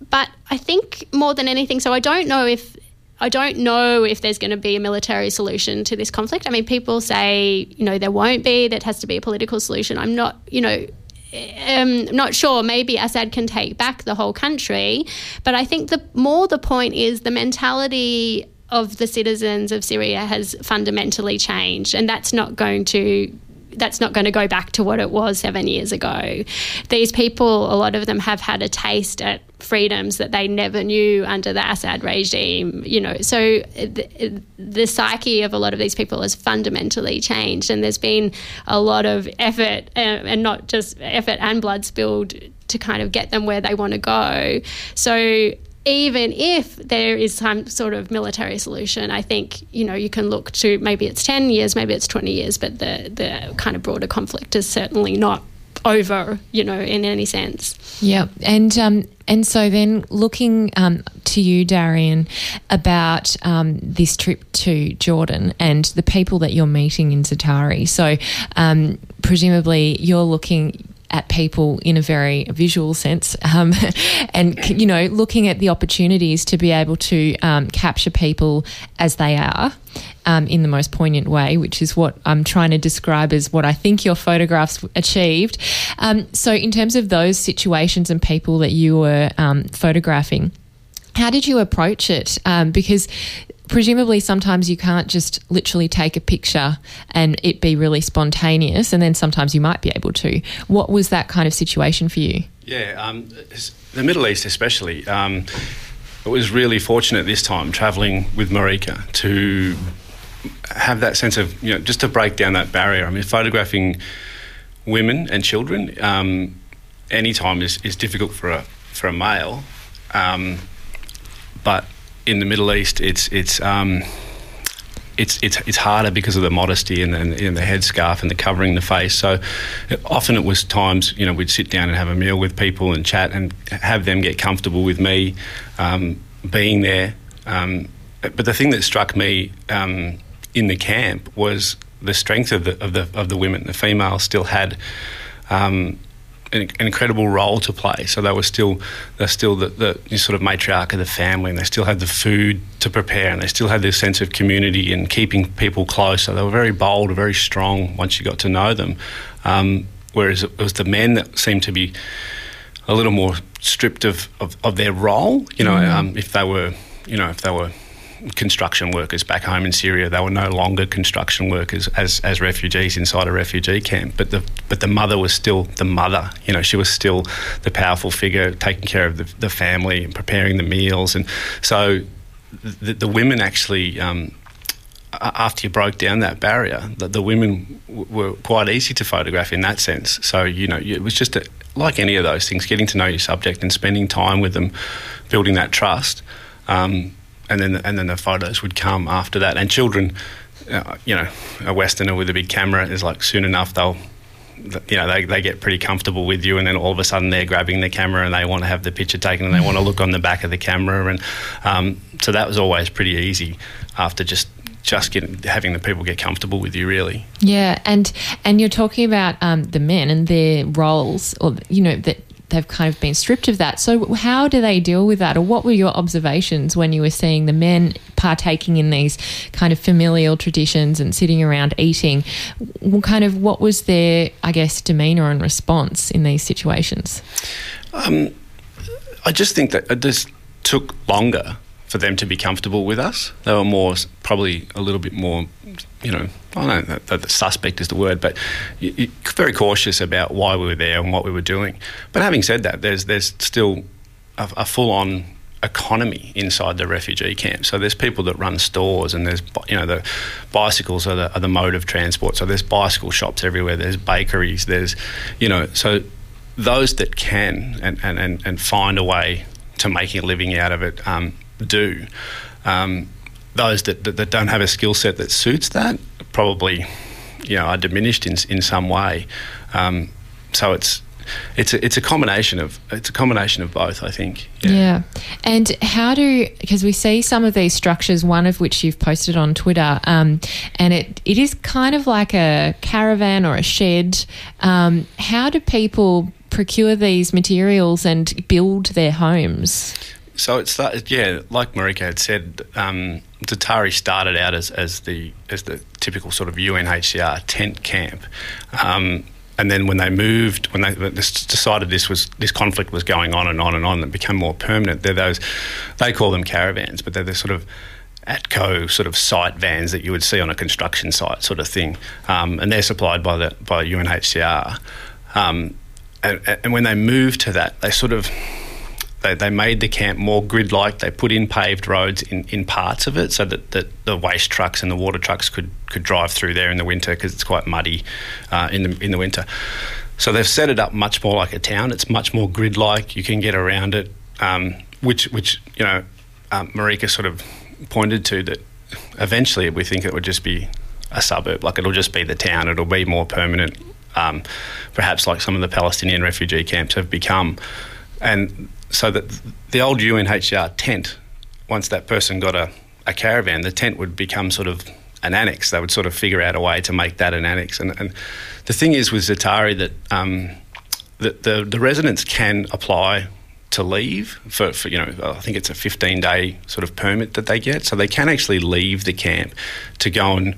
but I think more than anything, so I don't know if I don't know if there's going to be a military solution to this conflict. I mean, people say, you know, there won't be, that has to be a political solution. I'm not, you know, um, not sure. Maybe Assad can take back the whole country, but I think the more the point is the mentality of the citizens of Syria has fundamentally changed, and that's not going to that's not going to go back to what it was seven years ago. These people, a lot of them have had a taste at freedoms that they never knew under the Assad regime, you know. So the, the psyche of a lot of these people has fundamentally changed, and there's been a lot of effort, uh, and not just effort and blood spilled to kind of get them where they want to go. So even if there is some sort of military solution, I think you know you can look to maybe it's ten years, maybe it's twenty years, but the the kind of broader conflict is certainly not over, you know, in any sense. Yeah, and um, and so then looking um, to you, Darrian, about um, this trip to Jordan and the people that you're meeting in Za'atari. So um, presumably you're looking at people in a very visual sense um, and you know looking at the opportunities to be able to um, capture people as they are um, in the most poignant way, which is what I'm trying to describe as what I think your photographs achieved. Um, so, in terms of those situations and people that you were um, photographing, how did you approach it? Um, because presumably sometimes you can't just literally take a picture and it be really spontaneous and then sometimes you might be able to. What was that kind of situation for you? Yeah um, the middle east especially um, it was really fortunate this time travelling with marika to have that sense of you know just to break down that barrier. I mean photographing women and children um, anytime is, is difficult for a for a male um, but in the Middle East, it's it's um, it's it's it's harder because of the modesty and, and, and, the headscarf and the covering the face. So often it was times you know we'd sit down and have a meal with people and chat and have them get comfortable with me um, being there. Um, but the thing that struck me um, in the camp was the strength of the of the of the women. The females still had um, an, incredible role to play. So they were still they're still the, the sort of matriarch of the family, and they still had the food to prepare, and they still had this sense of community and keeping people close. So they were very bold, very strong once you got to know them. Um, whereas it was the men that seemed to be a little more stripped of, of, of their role. You know, mm-hmm. um, if they were, you know, if they were construction workers back home in Syria. They were no longer construction workers as, as refugees inside a refugee camp. But the but the mother was still the mother. You know, she was still the powerful figure taking care of the, the family and preparing the meals. And so the, the women actually. Um, after you broke down that barrier, the, the women were quite easy to photograph in that sense. So you know, it was just a, like any of those things, getting to know your subject and spending time with them, building that trust. Um, and then and then the photos would come after that. And children, uh, you know, a Westerner with a big camera is like soon enough they'll. You know, they, they get pretty comfortable with you, and then all of a sudden they're grabbing the camera and they want to have the picture taken and they want to look on the back of the camera. And um, so that was always pretty easy after just just getting having the people get comfortable with you really yeah and and you're talking about um, the men and their roles or you know that they've kind of been stripped of that. So, how do they deal with that, or what were your observations when you were seeing the men partaking in these kind of familial traditions and sitting around eating? What kind of what was their, I guess, demeanour and response in these situations? Um, I just think that it just took longer for them to be comfortable with us. They were more, probably a little bit more, you know, I don't know that the suspect is the word, but very cautious about why we were there and what we were doing. But having said that, there's there's still a, a full on economy inside the refugee camp. So there's people that run stores, and there's you know the bicycles are the, are the mode of transport. So there's bicycle shops everywhere. There's bakeries. There's you know so those that can and and, and, and find a way to making a living out of it um, do. Um, those that, that, that don't have a skill set that suits that probably you know are diminished in in some way. Um, so it's it's a, it's a combination of it's a combination of both. I think. Yeah. yeah. And how do because we see some of these structures, one of which you've posted on Twitter, um, and it it is kind of like a caravan or a shed. Um, how do people procure these materials and build their homes? So it's yeah, like Marika had said, um, Za'atari started out as, as the as the typical sort of UNHCR tent camp. Um, and then when they moved, when they decided this was this conflict was going on and on and on, and become more permanent, they're those they call them caravans, but they're the sort of ATCO sort of site vans that you would see on a construction site, sort of thing, um, and they're supplied by the by UNHCR. Um, and, and when they moved to that, they sort of they, they made the camp more grid like. They put in paved roads in, in parts of it so that, that the waste trucks and the water trucks could, could drive through there in the winter because it's quite muddy uh, in, the, in the winter. So they've set it up much more like a town. It's much more grid like. You can get around it, um, which, which, you know, um, Marika sort of pointed to that eventually we think it would just be a suburb, like it'll just be the town, it'll be more permanent, um, perhaps like some of the Palestinian refugee camps have become. And so that the old UNHCR tent, once that person got a, a caravan, the tent would become sort of an annex. They would sort of figure out a way to make that an annex. And, and the thing is with Za'atari that um, the, the, the residents can apply to leave for, for, you know I think it's a 15 day sort of permit that they get so they can actually leave the camp to go and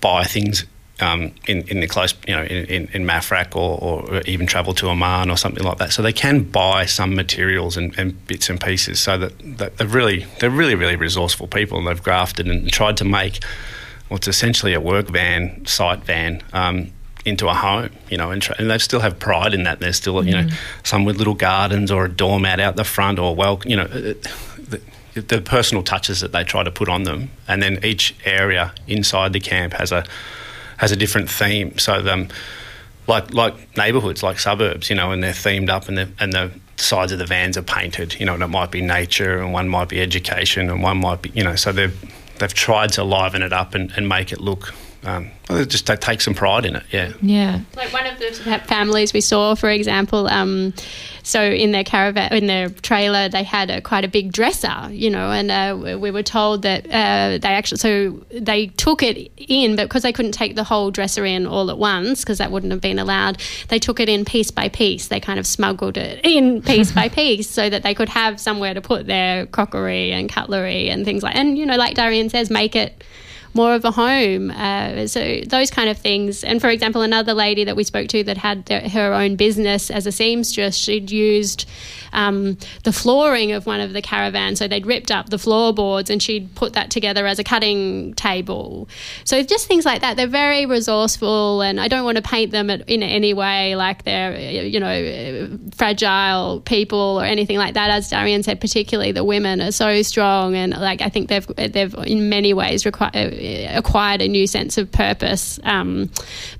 buy things um, in, in the close, you know, in, in, in Mafraq or, or, even travel to Amman or something like that. So they can buy some materials and, and bits and pieces. So that, that, they're really they're really really resourceful people, and they've grafted and tried to make what's essentially a work van, site van. Um, into a home, you know, and, tra- and, they still have pride in that. There's still, you know, mm. some with little gardens or a doormat out the front, or well, you know, the, the personal touches that they try to put on them, and then each area inside the camp has a has a different theme. So, um, like like neighbourhoods, like suburbs, you know, and they're themed up, and the and the sides of the vans are painted. You know, and it might be nature, and one might be education, and one might be, you know, so they've they've tried to liven it up and, and make it look um, well, just they take some pride in it. Yeah. Yeah. Like one of the families we saw, for example, um, so in their caravan, in their trailer, they had a, quite a big dresser, you know, and uh, we were told that uh, they actually, so they took it in, but because they couldn't take the whole dresser in all at once, because that wouldn't have been allowed, they took it in piece by piece. They kind of smuggled it in piece by piece so that they could have somewhere to put their crockery and cutlery and things like, and you know, like Darrian says, make it more of a home. Uh, so those kind of things. And for example, another lady that we spoke to that had their, her own business as a seamstress, she'd used um, the flooring of one of the caravans. So they'd ripped up the floorboards and she'd put that together as a cutting table. So just things like that. They're very resourceful, and I don't want to paint them in any way like they're you know fragile people or anything like that. As Darrian said, particularly the women are so strong, and like I think they've they've in many ways requ- acquired a new sense of purpose um,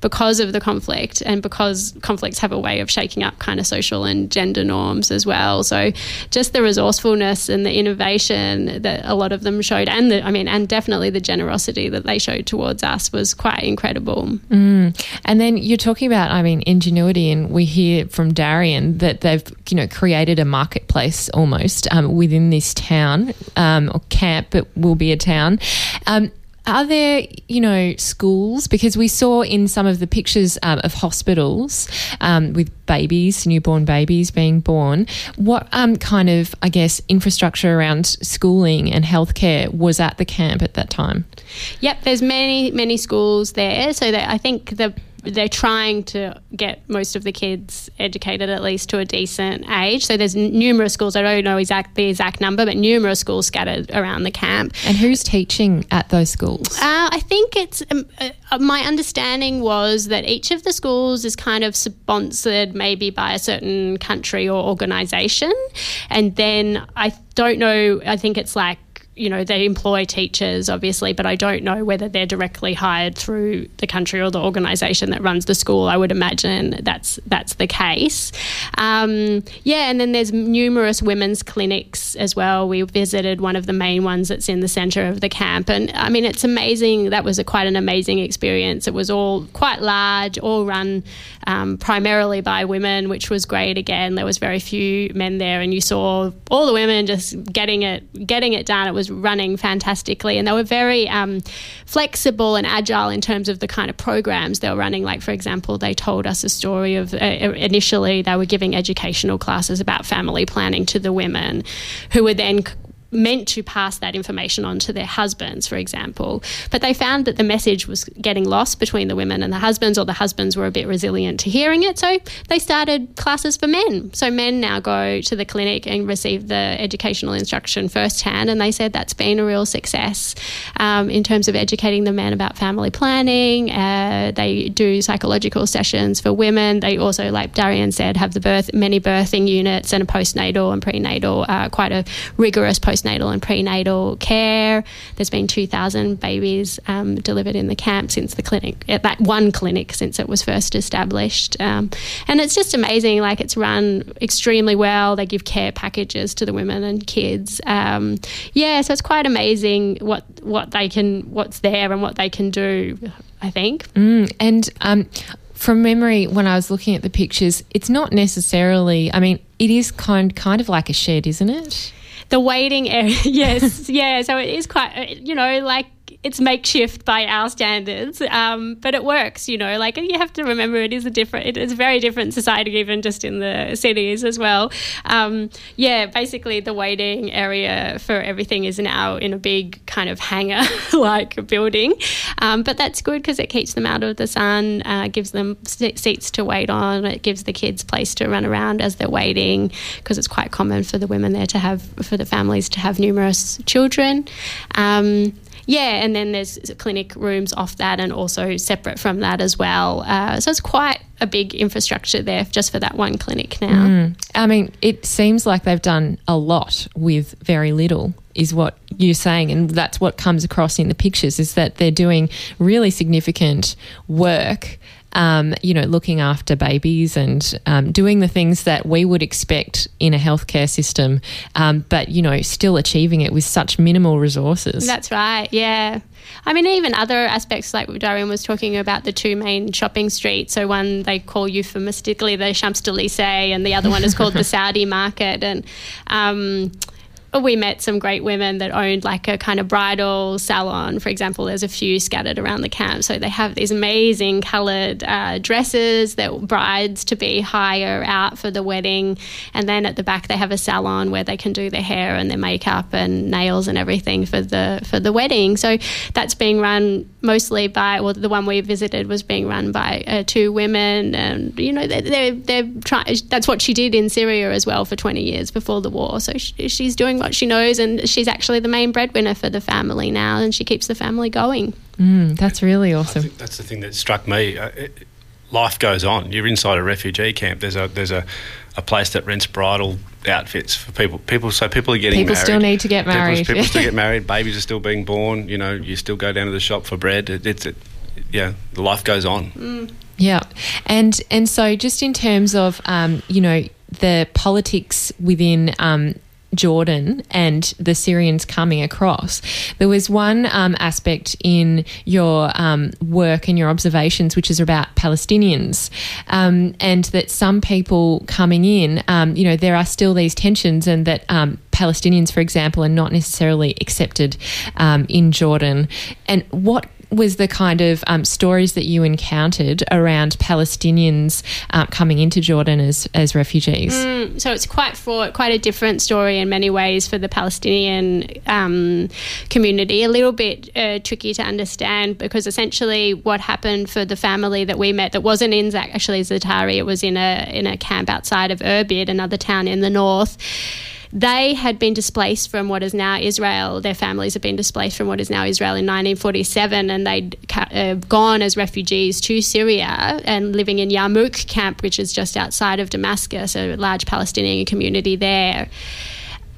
because of the conflict, and because conflicts have a way of shaking up kind of social and gender norms as well well. So just the resourcefulness and the innovation that a lot of them showed, and the, I mean, and definitely the generosity that they showed towards us was quite incredible. Mm. And then you're talking about, I mean, ingenuity, and we hear from Darrian that they've, you know, created a marketplace almost um, within this town um, or camp, but will be a town. Um, are there, you know, schools? Because we saw in some of the pictures um, of hospitals um, with babies, newborn babies being born. What um, kind of, I guess, infrastructure around schooling and healthcare was at the camp at that time? Yep, there's many, many schools there. So I think the they're trying to get most of the kids educated at least to a decent age. So there's numerous schools. I don't know exact the exact number, but numerous schools scattered around the camp. And who's teaching at those schools? Uh, I think it's um, uh, my understanding was that each of the schools is kind of sponsored maybe by a certain country or organisation, and then I don't know. I think it's like you know, they employ teachers, obviously, but I don't know whether they're directly hired through the country or the organisation that runs the school. I would imagine that's that's the case. Um, yeah, and then there's numerous women's clinics as well. We visited one of the main ones that's in the centre of the camp, and I mean, it's amazing. That was a, quite an amazing experience. It was all quite large, all run um, primarily by women, which was great. Again, there was very few men there, and you saw all the women just getting it getting it done. It was running fantastically, and they were very um, flexible and agile in terms of the kind of programs they were running. Like, for example, they told us a story of uh, initially they were giving educational classes about family planning to the women, who were then meant to pass that information on to their husbands, for example. But they found that the message was getting lost between the women and the husbands, or the husbands were a bit resilient to hearing it. So they started classes for men. So men now go to the clinic and receive the educational instruction firsthand. And they said that's been a real success um, in terms of educating the men about family planning. Uh, they do psychological sessions for women. They also, like Darrian said, have the birth many birthing units and a postnatal and prenatal, uh, quite a rigorous post postnatal and prenatal care. There's been 2,000 babies um, delivered in the camp since the clinic, at that one clinic since it was first established. Um, and it's just amazing. Like it's run extremely well. They give care packages to the women and kids. Um, yeah, so it's quite amazing what what they can, what's there, and what they can do. I think. Mm, and um, from memory, when I was looking at the pictures, it's not necessarily. I mean, it is kind kind of like a shed, isn't it? The waiting area. yes, yeah. So it is quite, uh, you know, like it's makeshift by our standards, um, but it works. You know, like you have to remember it is a different, it is a very different society, even just in the cities as well. Um, yeah, basically the waiting area for everything is now in a big kind of hangar like building, um, but that's good because it keeps them out of the sun, uh, gives them seats to wait on, it gives the kids place to run around as they're waiting because it's quite common for the women there to have for the families to have numerous children. Um, yeah, and then there's clinic rooms off that and also separate from that as well. Uh, so it's quite a big infrastructure there just for that one clinic now. Mm. I mean, it seems like they've done a lot with very little is what you're saying and that's what comes across in the pictures is that they're doing really significant work um, you know, looking after babies and um, doing the things that we would expect in a healthcare system, um, but, you know, still achieving it with such minimal resources. That's right, yeah. I mean, even other aspects, like Darrian was talking about the two main shopping streets. So, one they call euphemistically the Champs Elysees, and the other one is called the Saudi Market. And, um, we met some great women that owned like a kind of bridal salon. For example, there's a few scattered around the camp. So they have these amazing coloured uh, dresses that brides to be hire out for the wedding. And then at the back, they have a salon where they can do their hair and their makeup and nails and everything for the for the wedding. So that's being run mostly by, well, the one we visited was being run by uh, two women. And, you know, they're, they're, they're trying, that's what she did in Syria as well for 20 years before the war. So she, she's doing what she knows, and she's actually the main breadwinner for the family now, and she keeps the family going. Mm, that's really awesome. that's the thing that struck me. Uh, it, life goes on. You're inside a refugee camp. There's a there's a, a place that rents bridal outfits for people. People so people are getting people married. still need to get married. People, people still get married. Babies are still being born. You know, you still go down to the shop for bread. It, it's it, yeah, the life goes on. Mm. Yeah, and and so just in terms of um, you know the politics within um, Jordan and the Syrians coming across. There was one um, aspect in your um, work and your observations, which is about Palestinians, um, and that some people coming in, um, you know, there are still these tensions, and that um, Palestinians, for example, are not necessarily accepted um, in Jordan. And what was the kind of um, stories that you encountered around Palestinians uh, coming into Jordan as, as refugees? Mm, so it's quite fraught, quite a different story in many ways for the Palestinian um, community. A little bit uh, tricky to understand because essentially what happened for the family that we met that wasn't in actually Za'atari, it was in a in a camp outside of Irbid, another town in the north they had been displaced from what is now Israel. Their families had been displaced from what is now Israel in 1947, and they'd uh, gone as refugees to Syria and living in Yarmouk camp, which is just outside of Damascus, a large Palestinian community there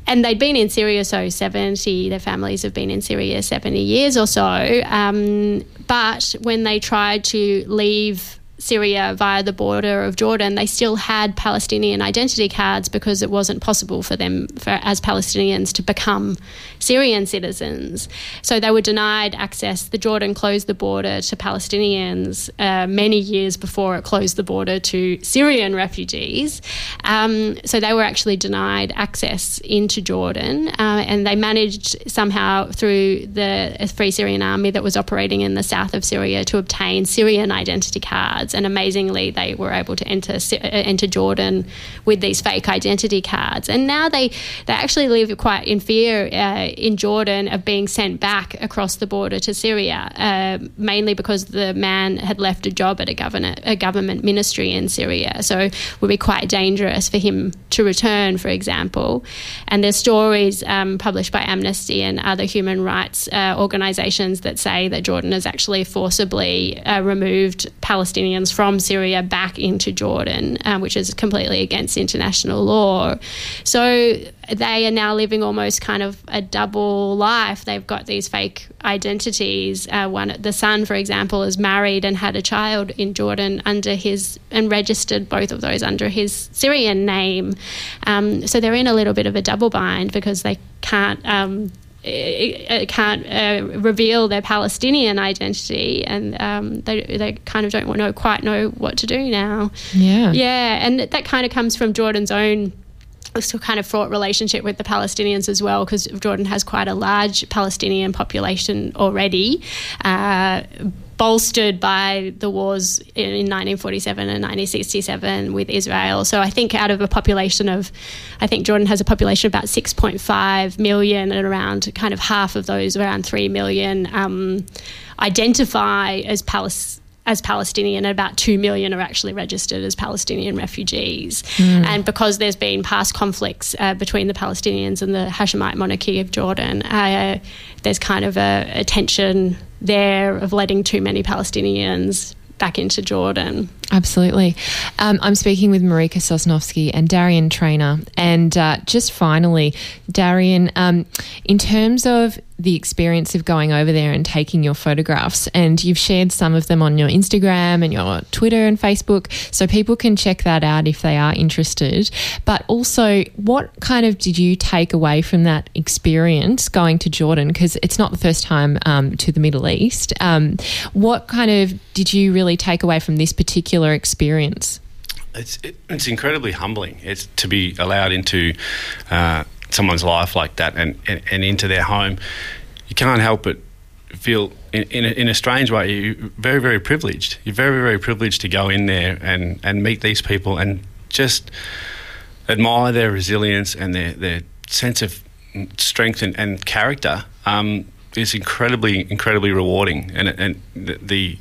and they'd been in Syria so 70, their families have been in Syria 70 years or so. Um, but when they tried to leave Syria via the border of Jordan, they still had Palestinian identity cards because it wasn't possible for them, for, as Palestinians, to become Syrian citizens. So they were denied access. The Jordan closed the border to Palestinians uh, many years before it closed the border to Syrian refugees. Um, so they were actually denied access into Jordan, uh, and they managed somehow through the Free Syrian Army that was operating in the south of Syria to obtain Syrian identity cards cards, and amazingly, they were able to enter uh, enter Jordan with these fake identity cards. And now they they actually live quite in fear uh, in Jordan of being sent back across the border to Syria, uh, mainly because the man had left a job at a government a government ministry in Syria. So it would be quite dangerous for him to return, for example. And there's stories um, published by Amnesty and other human rights uh, organisations that say that Jordan has actually forcibly uh, removed Palestinians from Syria back into Jordan, um, which is completely against international law. So they are now living almost kind of a double life. They've got these fake identities. Uh, one, the son, for example, is married and had a child in Jordan under his and registered both of those under his Syrian name. Um, so they're in a little bit of a double bind because they can't um, can't uh, reveal their Palestinian identity, and um, they they kind of don't know quite know what to do now. Yeah, yeah, and that kind of comes from Jordan's own still kind of fraught relationship with the Palestinians as well, because Jordan has quite a large Palestinian population already. Uh, bolstered by the wars in 1947 and 1967 with Israel. So I think out of a population of, I think Jordan has a population of about 6.5 million, and around kind of half of those, around 3 million, um, identify as Palestinian as Palestinian, and about 2 million are actually registered as Palestinian refugees. Mm. And because there's been past conflicts uh, between the Palestinians and the Hashemite monarchy of Jordan, uh, there's kind of a, a tension there of letting too many Palestinians back into Jordan. Absolutely. Um, I'm speaking with Marika Sosnowski and Darrian Traynor. And uh, just finally, Darrian, um, in terms of the experience of going over there and taking your photographs, and you've shared some of them on your Instagram and your Twitter and Facebook, so people can check that out if they are interested. But also, what kind of did you take away from that experience going to Jordan? Because it's not the first time um, to the Middle East. Um, what kind of did you really take away from this particular? experience? It's it, it's incredibly humbling. It's to be allowed into uh, someone's life like that and, and, and, into their home. You can't help but feel in, in a, in, a, strange way you're very very privileged. You're very very privileged to go in there and, and meet these people and just admire their resilience and their, their sense of strength and, and character. Um, is incredibly incredibly rewarding and and the,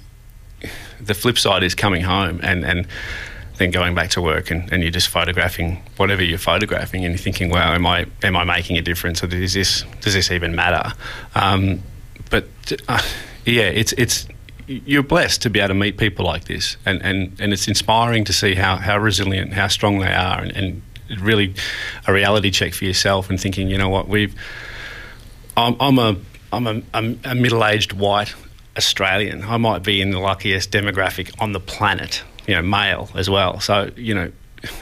the flip side is coming home and, and then going back to work and, and you're just photographing whatever you're photographing and you're thinking, wow, am I am I making a difference or does this does this even matter? Um, but uh, yeah, it's it's you're blessed to be able to meet people like this and, and, and it's inspiring to see how, how resilient, how strong they are and, and really a reality check for yourself and thinking, you know what, we've I'm, I'm a I'm a, a middle-aged white Australian. I might be in the luckiest demographic on the planet, you know, male as well. So, you know,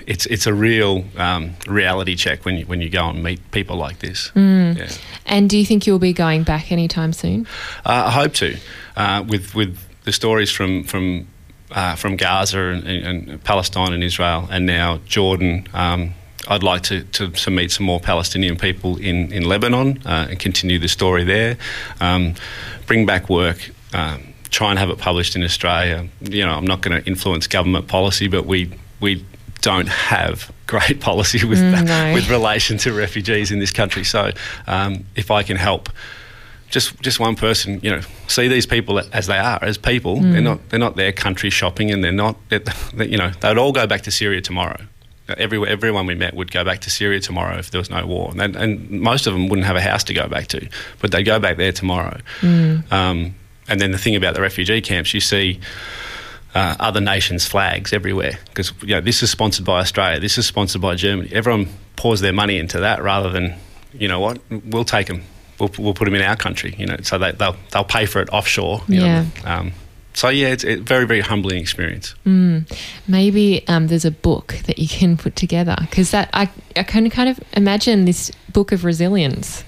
it's it's a real um, reality check when you when you go and meet people like this. Mm. Yeah. And do you think you'll be going back anytime soon? Uh, I hope to. Uh, with with the stories from from uh, from Gaza and, and, Palestine and Israel, and now Jordan. Um, I'd like to, to, to, meet some more Palestinian people in, in Lebanon uh, and continue the story there. Um, bring back work um, try and have it published in Australia. You know, I'm not going to influence government policy, but we we don't have great policy with Mm, no. with relation to refugees in this country. So, um, if I can help. Just, just one person, you know, see these people as they are, as people. Mm. They're not, they're not there country shopping, and they're not, they're, they- you know, they'd all go back to Syria tomorrow. Every, everyone we met would go back to Syria tomorrow if there was no war, and, and most of them wouldn't have a house to go back to, but they'd go back there tomorrow. Um, and then the thing about the refugee camps, you see uh, other nations' flags everywhere because you know this is sponsored by Australia, this is sponsored by Germany. Everyone pours their money into that rather than, you know what, we'll take them, we'll, we'll put them in our country. You know, so they, they'll they'll pay for it offshore. you know. Yeah. Um, so yeah, it's a very very humbling experience. Maybe um, there's a book that you can put together because that I, I can kind of imagine this book of resilience.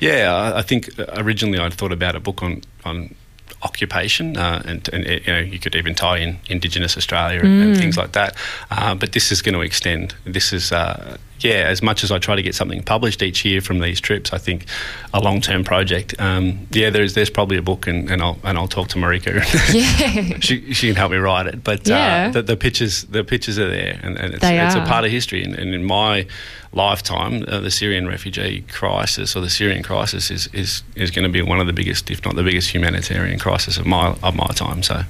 Yeah, I, I think originally I'd thought about a book on on occupation, uh, and, and you know you could even tie in Indigenous Australia and, and things like that. Uh, but this is going to extend. This is. Uh, yeah, as much as I try to get something published each year from these trips, I think a long-term project. Um, yeah, there's there's probably a book, and, and I'll and I'll talk to Marika. Yeah. she, she can help me write it. But Yeah. uh, the, the pictures the pictures are there, and, and it's, it's a part of history. And, and in my lifetime, uh, the Syrian refugee crisis or the Syrian crisis is, is, is going to be one of the biggest, if not the biggest, humanitarian crisis of my of my time. So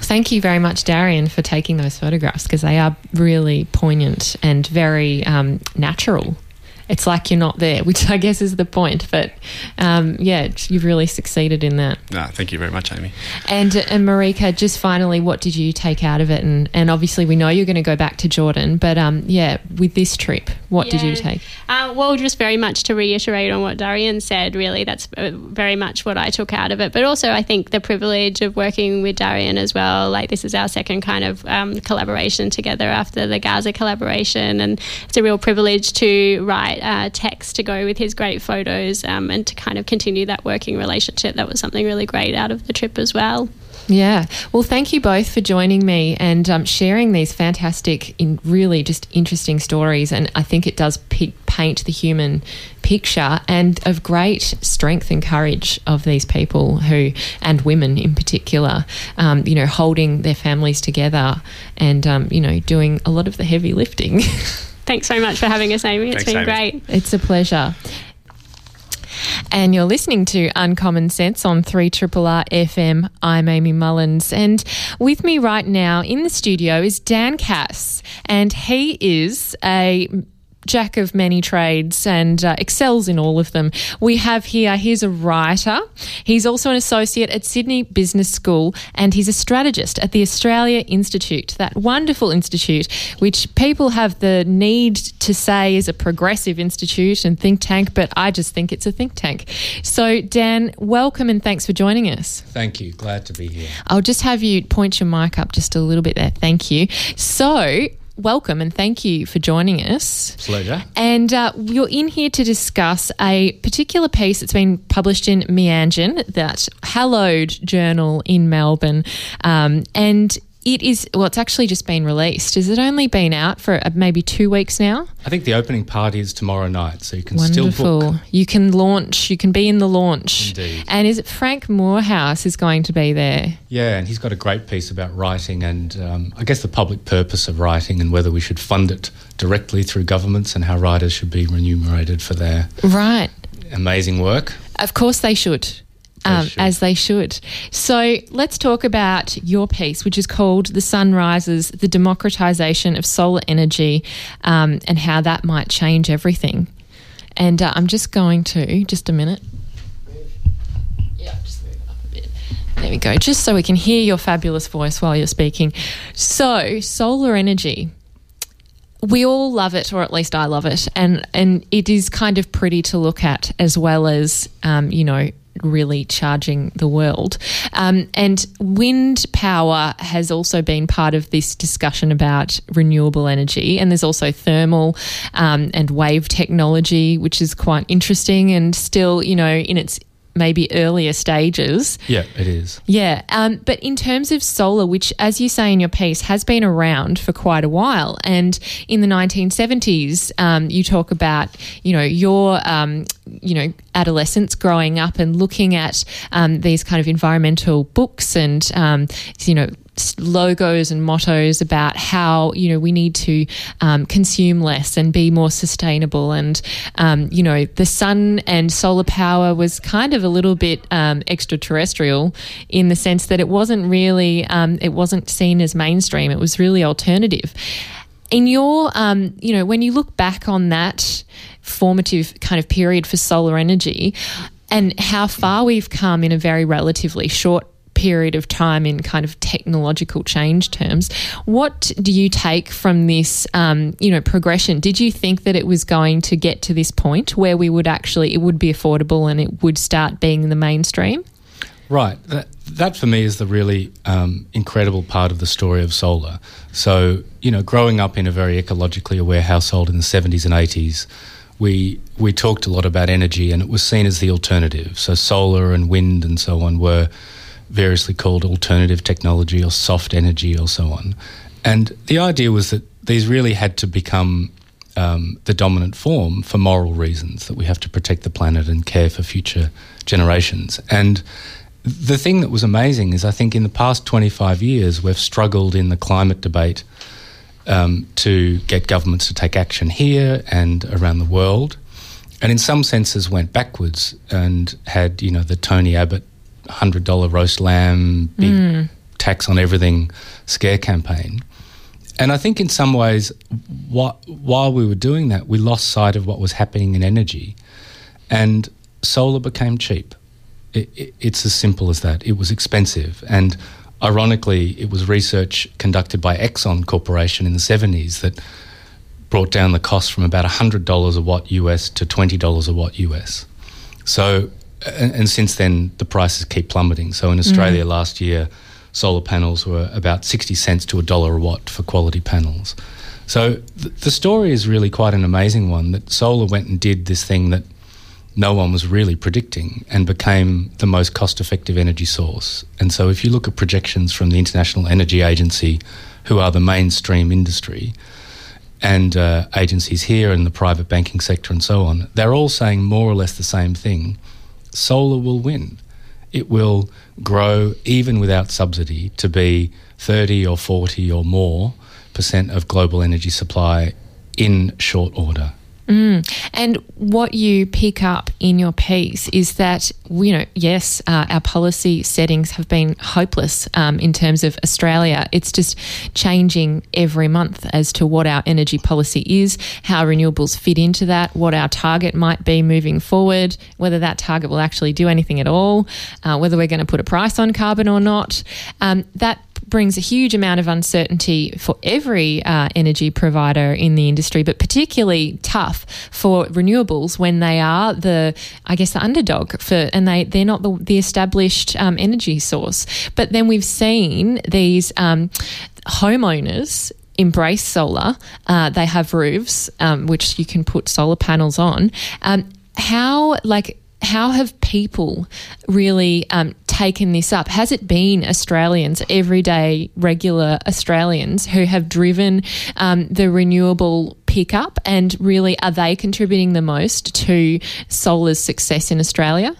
Thank you very much, Darrian, for taking those photographs because they are really poignant and very um, natural. It's like you're not there, which I guess is the point. But um, yeah, you've really succeeded in that. no, thank you very much, Amy. And, and Marika, just finally, what did you take out of it? And, and obviously, we know you're going to go back to Jordan, but um, yeah, with this trip, what did you take? Uh, well, just very much to reiterate on what Darrian said, really, that's uh, very much what I took out of it. But also, I think the privilege of working with Darrian as well. Like, this is our second kind of um, collaboration together after the Gaza collaboration. And it's a real privilege to write uh, text to go with his great photos um, and to kind of continue that working relationship. That was something really great out of the trip as well. Yeah. Well, thank you both for joining me and um, sharing these fantastic, in really just interesting stories. And I think it does pi- paint the human picture and of great strength and courage of these people who, and women in particular, um, you know, holding their families together and, um, you know, doing a lot of the heavy lifting. Thanks so much for having us, Amy. It's Thanks, been Amy. great. It's a pleasure. And you're listening to Uncommon Sense on 3 Triple R FM. I'm Amy Mullins. And with me right now in the studio is Dan Cass. And he is a jack of many trades and uh, excels in all of them. We have here, he's a writer. He's also an associate at Sydney Business School and he's a strategist at the Australia Institute, that wonderful institute which people have the need to say is a progressive institute and think tank, but I just think it's a think tank. So, Dan, welcome and thanks for joining us. Thank you. Glad to be here. I'll just have you point your mic up just a little bit there. Thank you. So, welcome and thank you for joining us. Pleasure. And uh, you're in here to discuss a particular piece that's been published in Meanjin, that hallowed journal in Melbourne. Um, and it is, well, it's actually just been released. Has it only been out for uh, maybe two weeks now? I think the opening party is tomorrow night, so you can still book. Wonderful. book. You can launch, you can be in the launch. Indeed. And is it Frank Moorhouse is going to be there? Yeah, and he's got a great piece about writing and um, I guess the public purpose of writing and whether we should fund it directly through governments and how writers should be remunerated for their Right. amazing work. Of course, they should. Um. As they should. So let's talk about your piece, which is called The Sun Rises The Democratization of Solar Energy um, and How That Might Change Everything. And uh, I'm just going to, just a minute. Yeah, just move up a bit. There we go, just so we can hear your fabulous voice while you're speaking. So, solar energy we all love it, or at least I love it, and and it is kind of pretty to look at as well as um, you know really charging the world. Um, and wind power has also been part of this discussion about renewable energy, and there's also thermal um, and wave technology, which is quite interesting and still you know in its maybe earlier stages. Yeah, it is. Yeah, um, but in terms of solar, which, as you say in your piece, has been around for quite a while, and in the 1970s, um, you talk about you know your um, you know adolescence growing up and looking at um, these kind of environmental books and um, you know logos and mottos about how you know we need to um, consume less and be more sustainable. And um, you know the sun and solar power was kind of a little bit um, extraterrestrial in the sense that it wasn't really um, it wasn't seen as mainstream. It was really alternative. In your um, you know when you look back on that formative kind of period for solar energy and how far we've come in a very relatively short period of time in kind of technological change terms. What do you take from this, um, you know, progression? Did you think that it was going to get to this point where we would actually, it would be affordable and it would start being the mainstream? Right. That, that for me is the really um, incredible part of the story of solar. So, you know, growing up in a very ecologically aware household in the 70s and 80s, we we talked a lot about energy and it was seen as the alternative. So solar and wind and so on were variously called alternative technology or soft energy or so on. And the idea was that these really had to become um, the dominant form for moral reasons, that we have to protect the planet and care for future generations. And the thing that was amazing is I think in the past 25 years, we've struggled in the climate debate um, to get governments to take action here and around the world. And in some senses went backwards and had, you know, the Tony Abbott hundred dollar roast lamb, big mm. tax on everything scare campaign. And I think in some ways, while we were doing that, we lost sight of what was happening in energy, and solar became cheap. It, it, it's as simple as that. It was expensive, and ironically, it was research conducted by Exxon Corporation in the seventies that brought down the cost from about hundred dollars a watt US to twenty dollars a watt US. So and, and, since then the prices keep plummeting. So in Australia mm. last year, solar panels were about sixty cents to a dollar a watt for quality panels. So th- the story is really quite an amazing one. That solar went and did this thing that no one was really predicting and became the most cost-effective energy source. And so if you look at projections from the International Energy Agency, who are the mainstream industry, and uh, agencies here and the private banking sector and so on, they're all saying more or less the same thing solar will win. It will grow even without subsidy to be 30 or 40 or more percent of global energy supply in short order. Mm. And what you pick up in your piece is that, you know, yes, uh, our policy settings have been hopeless um, in terms of Australia. It's just changing every month as to what our energy policy is, how renewables fit into that, what our target might be moving forward, whether that target will actually do anything at all, uh, whether we're going to put a price on carbon or not. Um, that brings a huge amount of uncertainty for every uh, energy provider in the industry, but particularly tough for renewables when they are the, I guess, the underdog for, and they they're not the, the established um, energy source. But then we've seen these um, homeowners embrace solar. Uh, they have roofs, um, which you can put solar panels on. Um, how like how have people really um, taken this up? Has it been Australians, everyday, regular Australians, who have driven um, the renewable pickup? And really, are they contributing the most to solar's success in Australia?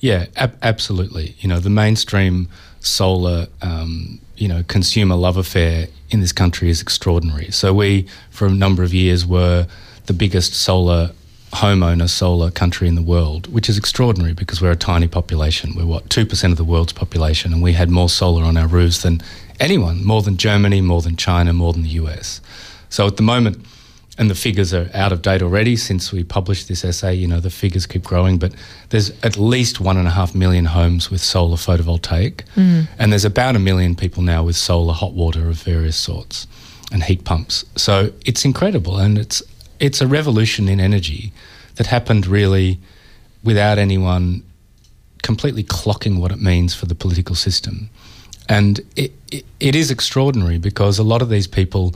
Yeah, ab- absolutely. You know, the mainstream solar, um, you know, consumer love affair in this country is extraordinary. So we, for a number of years, were the biggest solar homeowner solar country in the world, which is extraordinary because we're a tiny population. We're what, 2% of the world's population, and we had more solar on our roofs than anyone, more than Germany, more than China, more than the US. So at the moment, and the figures are out of date already since we published this essay, you know, the figures keep growing, but there's at least one and a half million homes with solar photovoltaic, mm. and there's about a million people now with solar hot water of various sorts and heat pumps. So it's incredible, and it's it's a revolution in energy that happened really without anyone completely clocking what it means for the political system. And it, it, it is extraordinary because a lot of these people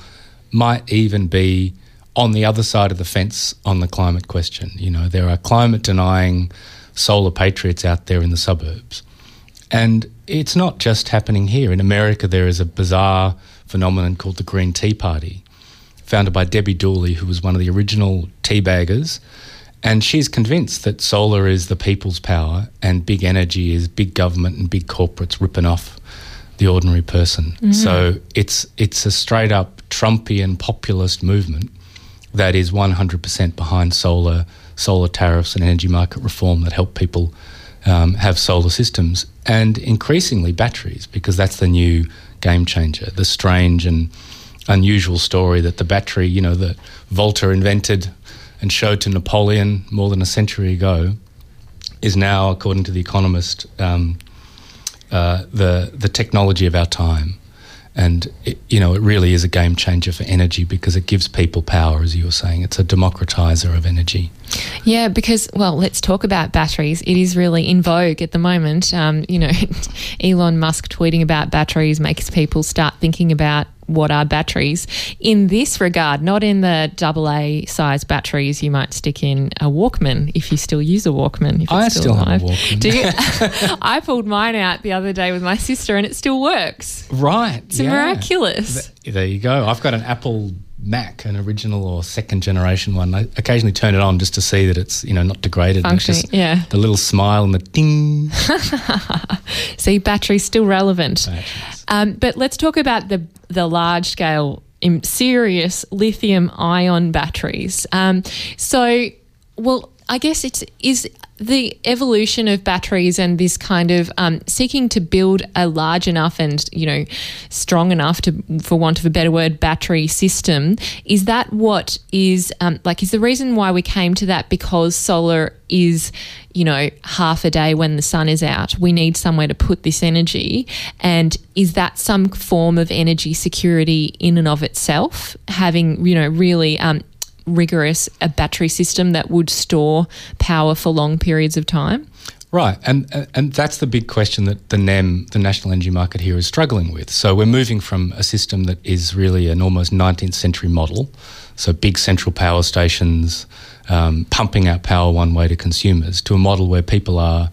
might even be on the other side of the fence on the climate question. You know, there are climate denying solar patriots out there in the suburbs. And it's not just happening here. In America, there is a bizarre phenomenon called the Green Tea Party, founded by Debbie Dooley, who was one of the original teabaggers. And she's convinced that solar is the people's power and big energy is big government and big corporates ripping off the ordinary person. Mm-hmm. So it's it's a straight up Trumpian populist movement that is 100% behind solar solar tariffs and energy market reform that help people um, have solar systems and increasingly batteries because that's the new game changer. The strange and unusual story that the battery, you know, that Volta invented and showed to Napoleon more than a century ago, is now, according to The Economist, um, uh, the the technology of our time. And it, you know it really is a game changer for energy because it gives people power as you were saying. It's a democratizer of energy. Yeah because well let's talk about batteries. It is really in vogue at the moment. Um, you know elon musk tweeting about batteries makes people start thinking about what are batteries in this regard, not in the double A size batteries you might stick in a Walkman if you still use a Walkman. I still, still have a Walkman. Do you? I pulled mine out the other day with my sister and it still works. Right. It's yeah. miraculous. There you go. I've got an Apple Mac, an original or second generation one. I occasionally turn it on just to see that it's you know not degraded. Functioning, yeah. The little smile and the ding. see, battery's still relevant. Um, but let's talk about the the large scale, serious lithium ion batteries. Um, so, well, I guess it's is the evolution of batteries and this kind of um, seeking to build a large enough and you know strong enough to for want of a better word battery system is that what is um, like is the reason why we came to that? Because solar is you know half a day when the sun is out. We need somewhere to put this energy. And is that some form of energy security in and of itself? Having you know really um, rigorous a battery system that would store power for long periods of time? Right, and and that's the big question that the NEM, the National Energy Market here, is struggling with. So we're moving from a system that is really an almost 19th century model, so big central power stations um, pumping out power one way to consumers, to a model where people are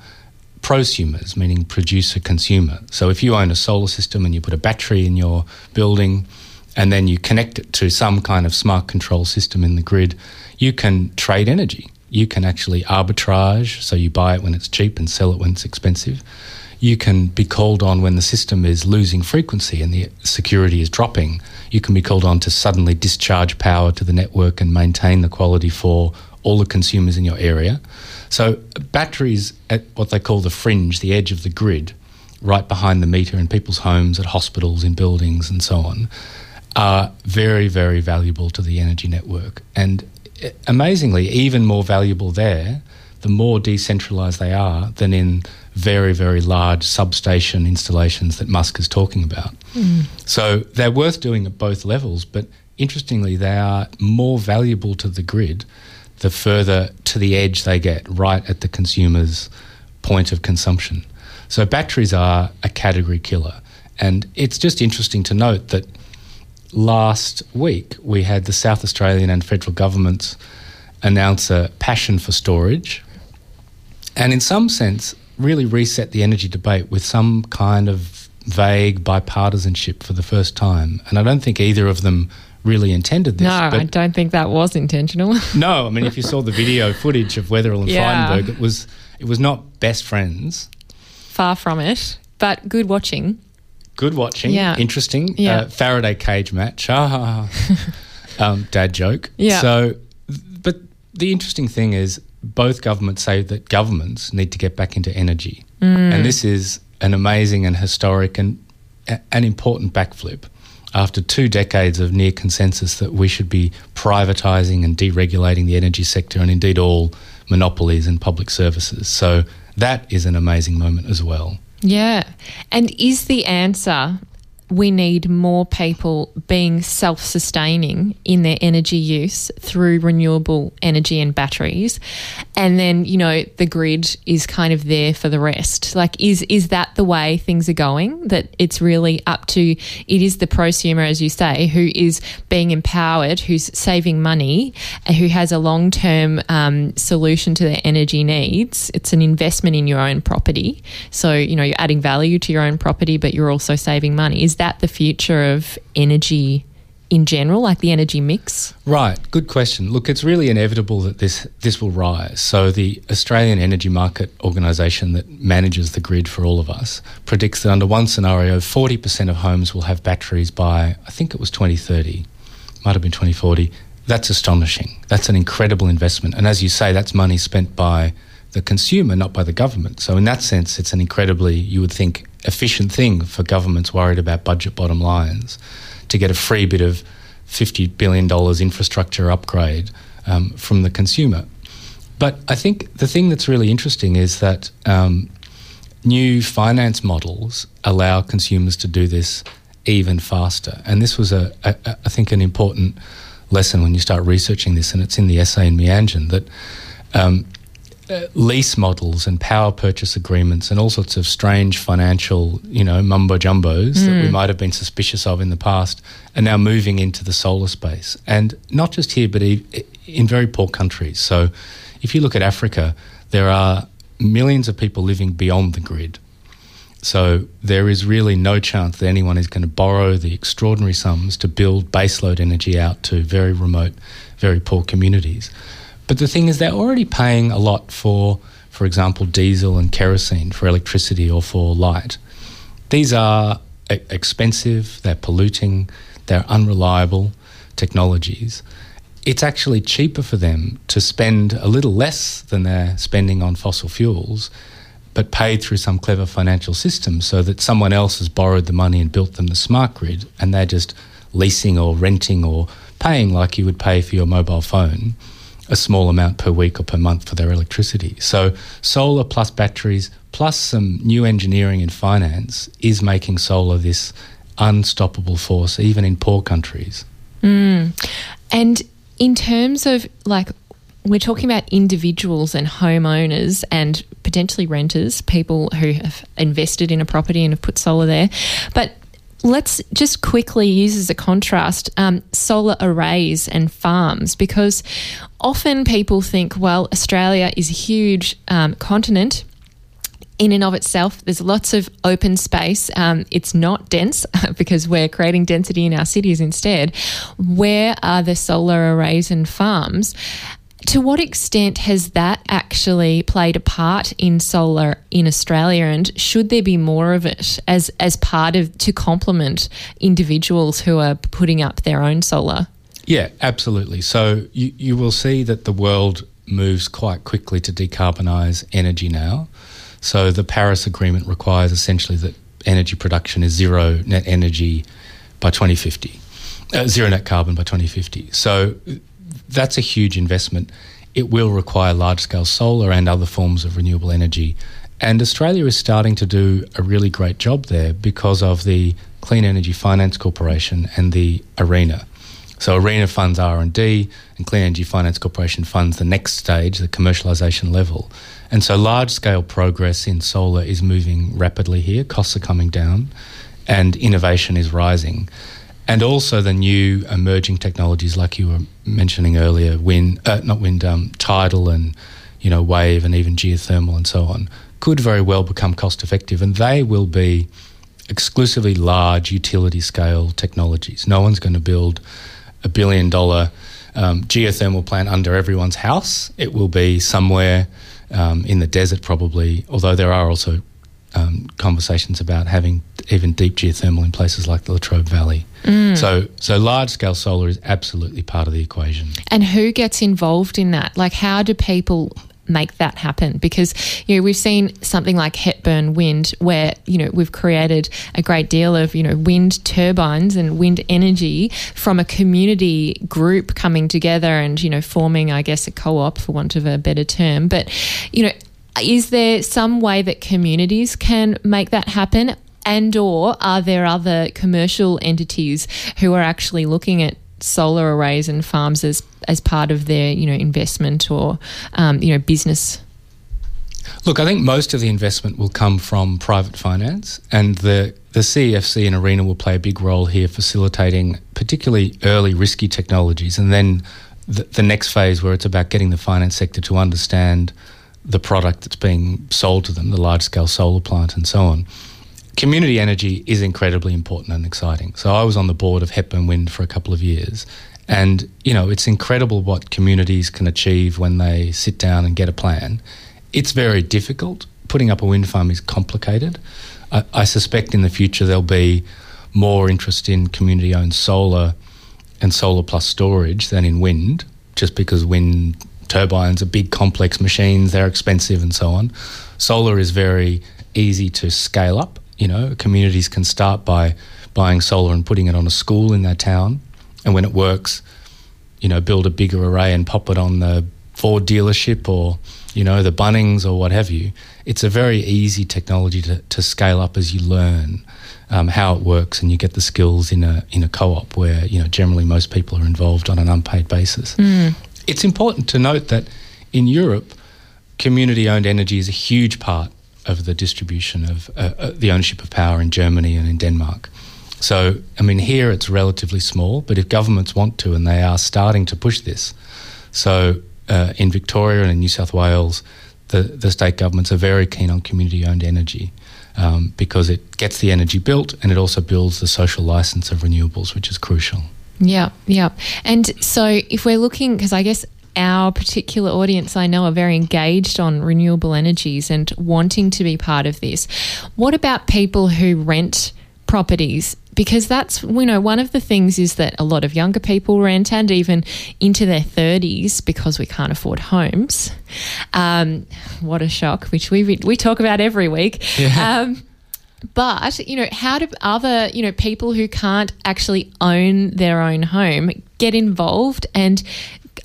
prosumers, meaning producer consumer. So if you own a solar system and you put a battery in your building, and then you connect it to some kind of smart control system in the grid, you can trade energy. You can actually arbitrage, so you buy it when it's cheap and sell it when it's expensive. You can be called on when the system is losing frequency and the security is dropping. You can be called on to suddenly discharge power to the network and maintain the quality for all the consumers in your area. So, batteries at what they call the fringe, the edge of the grid, right behind the meter in people's homes, at hospitals, in buildings, and so on, are very, very valuable to the energy network. And amazingly, even more valuable there, the more decentralized they are than in very, very large substation installations that Musk is talking about. Mm. So they're worth doing at both levels, but interestingly, they are more valuable to the grid the further to the edge they get, right at the consumer's point of consumption. So batteries are a category killer. And it's just interesting to note that last week we had the South Australian and federal governments announce a passion for storage and, in some sense, really reset the energy debate with some kind of vague bipartisanship for the first time. And I don't think either of them really intended this. No, I don't think that was intentional. no, I mean, if you saw the video footage of Weatherill and yeah. Frydenberg, it was it was not best friends. Far from it, but good watching. Good watching. Yeah. Interesting. Yeah. Uh, Faraday cage match. Ah, um, dad joke. Yeah. So, but the interesting thing is both governments say that governments need to get back into energy. Mm. And this is an amazing and historic and an important backflip after two decades of near consensus that we should be privatising and deregulating the energy sector and indeed all monopolies and public services. So that is an amazing moment as well. Yeah. And is the answer we need more people being self sustaining in their energy use through renewable energy and batteries. And then, you know, the grid is kind of there for the rest. Like, is, is that the way things are going? That it's really up to, it is the prosumer, as you say, who is being empowered, who's saving money, who has a long term um, solution to their energy needs. It's an investment in your own property. So, you know, you're adding value to your own property, but you're also saving money. Is that the future of energy in general, like the energy mix? Right, good question. Look, it's really inevitable that this this will rise. So the Australian Energy Market Organisation that manages the grid for all of us predicts that under one scenario, 40% of homes will have batteries by I think it was 2030, might have been 2040. That's astonishing. That's an incredible investment. And as you say, that's money spent by the consumer, not by the government. So in that sense, it's an incredibly, you would think, efficient thing for governments worried about budget bottom lines to get a free bit of $50 billion infrastructure upgrade um, from the consumer. But I think the thing that's really interesting is that um, new finance models allow consumers to do this even faster. And this was, a, a, a, I think, an important lesson when you start researching this, and it's in the essay in Meanjin that um, uh, lease models and power purchase agreements and all sorts of strange financial, you know, mumbo jumbos mm. that we hmm. might have been suspicious of in the past are now moving into the solar space. And not just here, but in very poor countries. So if you look at Africa, there are millions of people living beyond the grid. So there is really no chance that anyone is going to borrow the extraordinary sums to build baseload energy out to very remote, very poor communities. But the thing is, they're already paying a lot for, for example, diesel and kerosene for electricity or for light. These are expensive, they're polluting, they're unreliable technologies. It's actually cheaper for them to spend a little less than they're spending on fossil fuels, but paid through some clever financial system so that someone else has borrowed the money and built them the smart grid and they're just leasing or renting or paying like you would pay for your mobile phone a small amount per week or per month for their electricity. So, solar plus batteries plus some new engineering and finance is making solar this unstoppable force, even in poor countries. Mm. And in terms of like, we're talking about individuals and homeowners and potentially renters, people who have invested in a property and have put solar there. But let's just quickly use as a contrast um, solar arrays and farms because often people think, well, Australia is a huge um, continent in and of itself, there's lots of open space. Um, it's not dense because we're creating density in our cities instead. Where are the solar arrays and farms? To what extent has that actually played a part in solar in Australia, and should there be more of it as as part of to complement individuals who are putting up their own solar? Yeah, absolutely. So you you will see that the world moves quite quickly to decarbonise energy now. So the Paris Agreement requires essentially that energy production is zero net energy by 2050, uh, zero net carbon by 2050. So that's a huge investment. It will require large scale solar and other forms of renewable energy. And Australia is starting to do a really great job there because of the Clean Energy Finance Corporation and the ARENA. So ARENA funds R&D and Clean Energy Finance Corporation funds the next stage, the commercialisation level. And so large scale progress in solar is moving rapidly here. Costs are coming down and innovation is rising and also the new emerging technologies like you were mentioning earlier, wind, uh, not wind, um, tidal and you know wave and even geothermal and so on, could very well become cost effective, and they will be exclusively large utility scale technologies. No one's going to build a billion dollar um, geothermal plant under everyone's house. It will be somewhere um, in the desert, probably. Although there are also um, conversations about having even deep geothermal in places like the Latrobe Valley. Mm. So, so large scale solar is absolutely part of the equation. And who gets involved in that? Like, how do people make that happen because you know we've seen something like Hepburn Wind where you know we've created a great deal of you know wind turbines and wind energy from a community group coming together and you know forming I guess a co-op for want of a better term but you know is there some way that communities can make that happen and or are there other commercial entities who are actually looking at solar arrays and farms as as part of their you know investment or um, you know business? Look, I think most of the investment will come from private finance, and the the CEFC and ARENA will play a big role here, facilitating particularly early risky technologies, and then the, the next phase where it's about getting the finance sector to understand the product that's being sold to them, the large scale solar plant, and so on. Community energy is incredibly important and exciting. So I was on the board of Hepburn Wind for a couple of years. And, you know, it's incredible what communities can achieve when they sit down and get a plan. It's very difficult. Putting up a wind farm is complicated. I, I suspect in the future there'll be more interest in community owned solar and solar plus storage than in wind, just because wind turbines are big, complex machines, they're expensive and so on. Solar is very easy to scale up. You know, communities can start by buying solar and putting it on a school in their town. And when it works, you know, build a bigger array and pop it on the Ford dealership or, you know, the Bunnings or what have you. It's a very easy technology to, to scale up as you learn um, how it works and you get the skills in a in a co-op where you know generally most people are involved on an unpaid basis. Mm. It's important to note that in Europe, community-owned energy is a huge part of the distribution of uh, uh, the ownership of power in Germany and in Denmark. So, I mean, here it's relatively small, but if governments want to, and they are starting to push this, so uh, in Victoria and in New South Wales, the, the state governments are very keen on community owned energy um, because it gets the energy built and it also builds the social license of renewables, which is crucial. Yeah, yeah. And so if we're looking, because I guess our particular audience I know are very engaged on renewable energies and wanting to be part of this. What about people who rent properties? Because that's, you know, one of the things is that a lot of younger people rent and even into their 30s because we can't afford homes. Um, what a shock, which we, we talk about every week. Yeah. Um, but, you know, how do other, you know, people who can't actually own their own home get involved and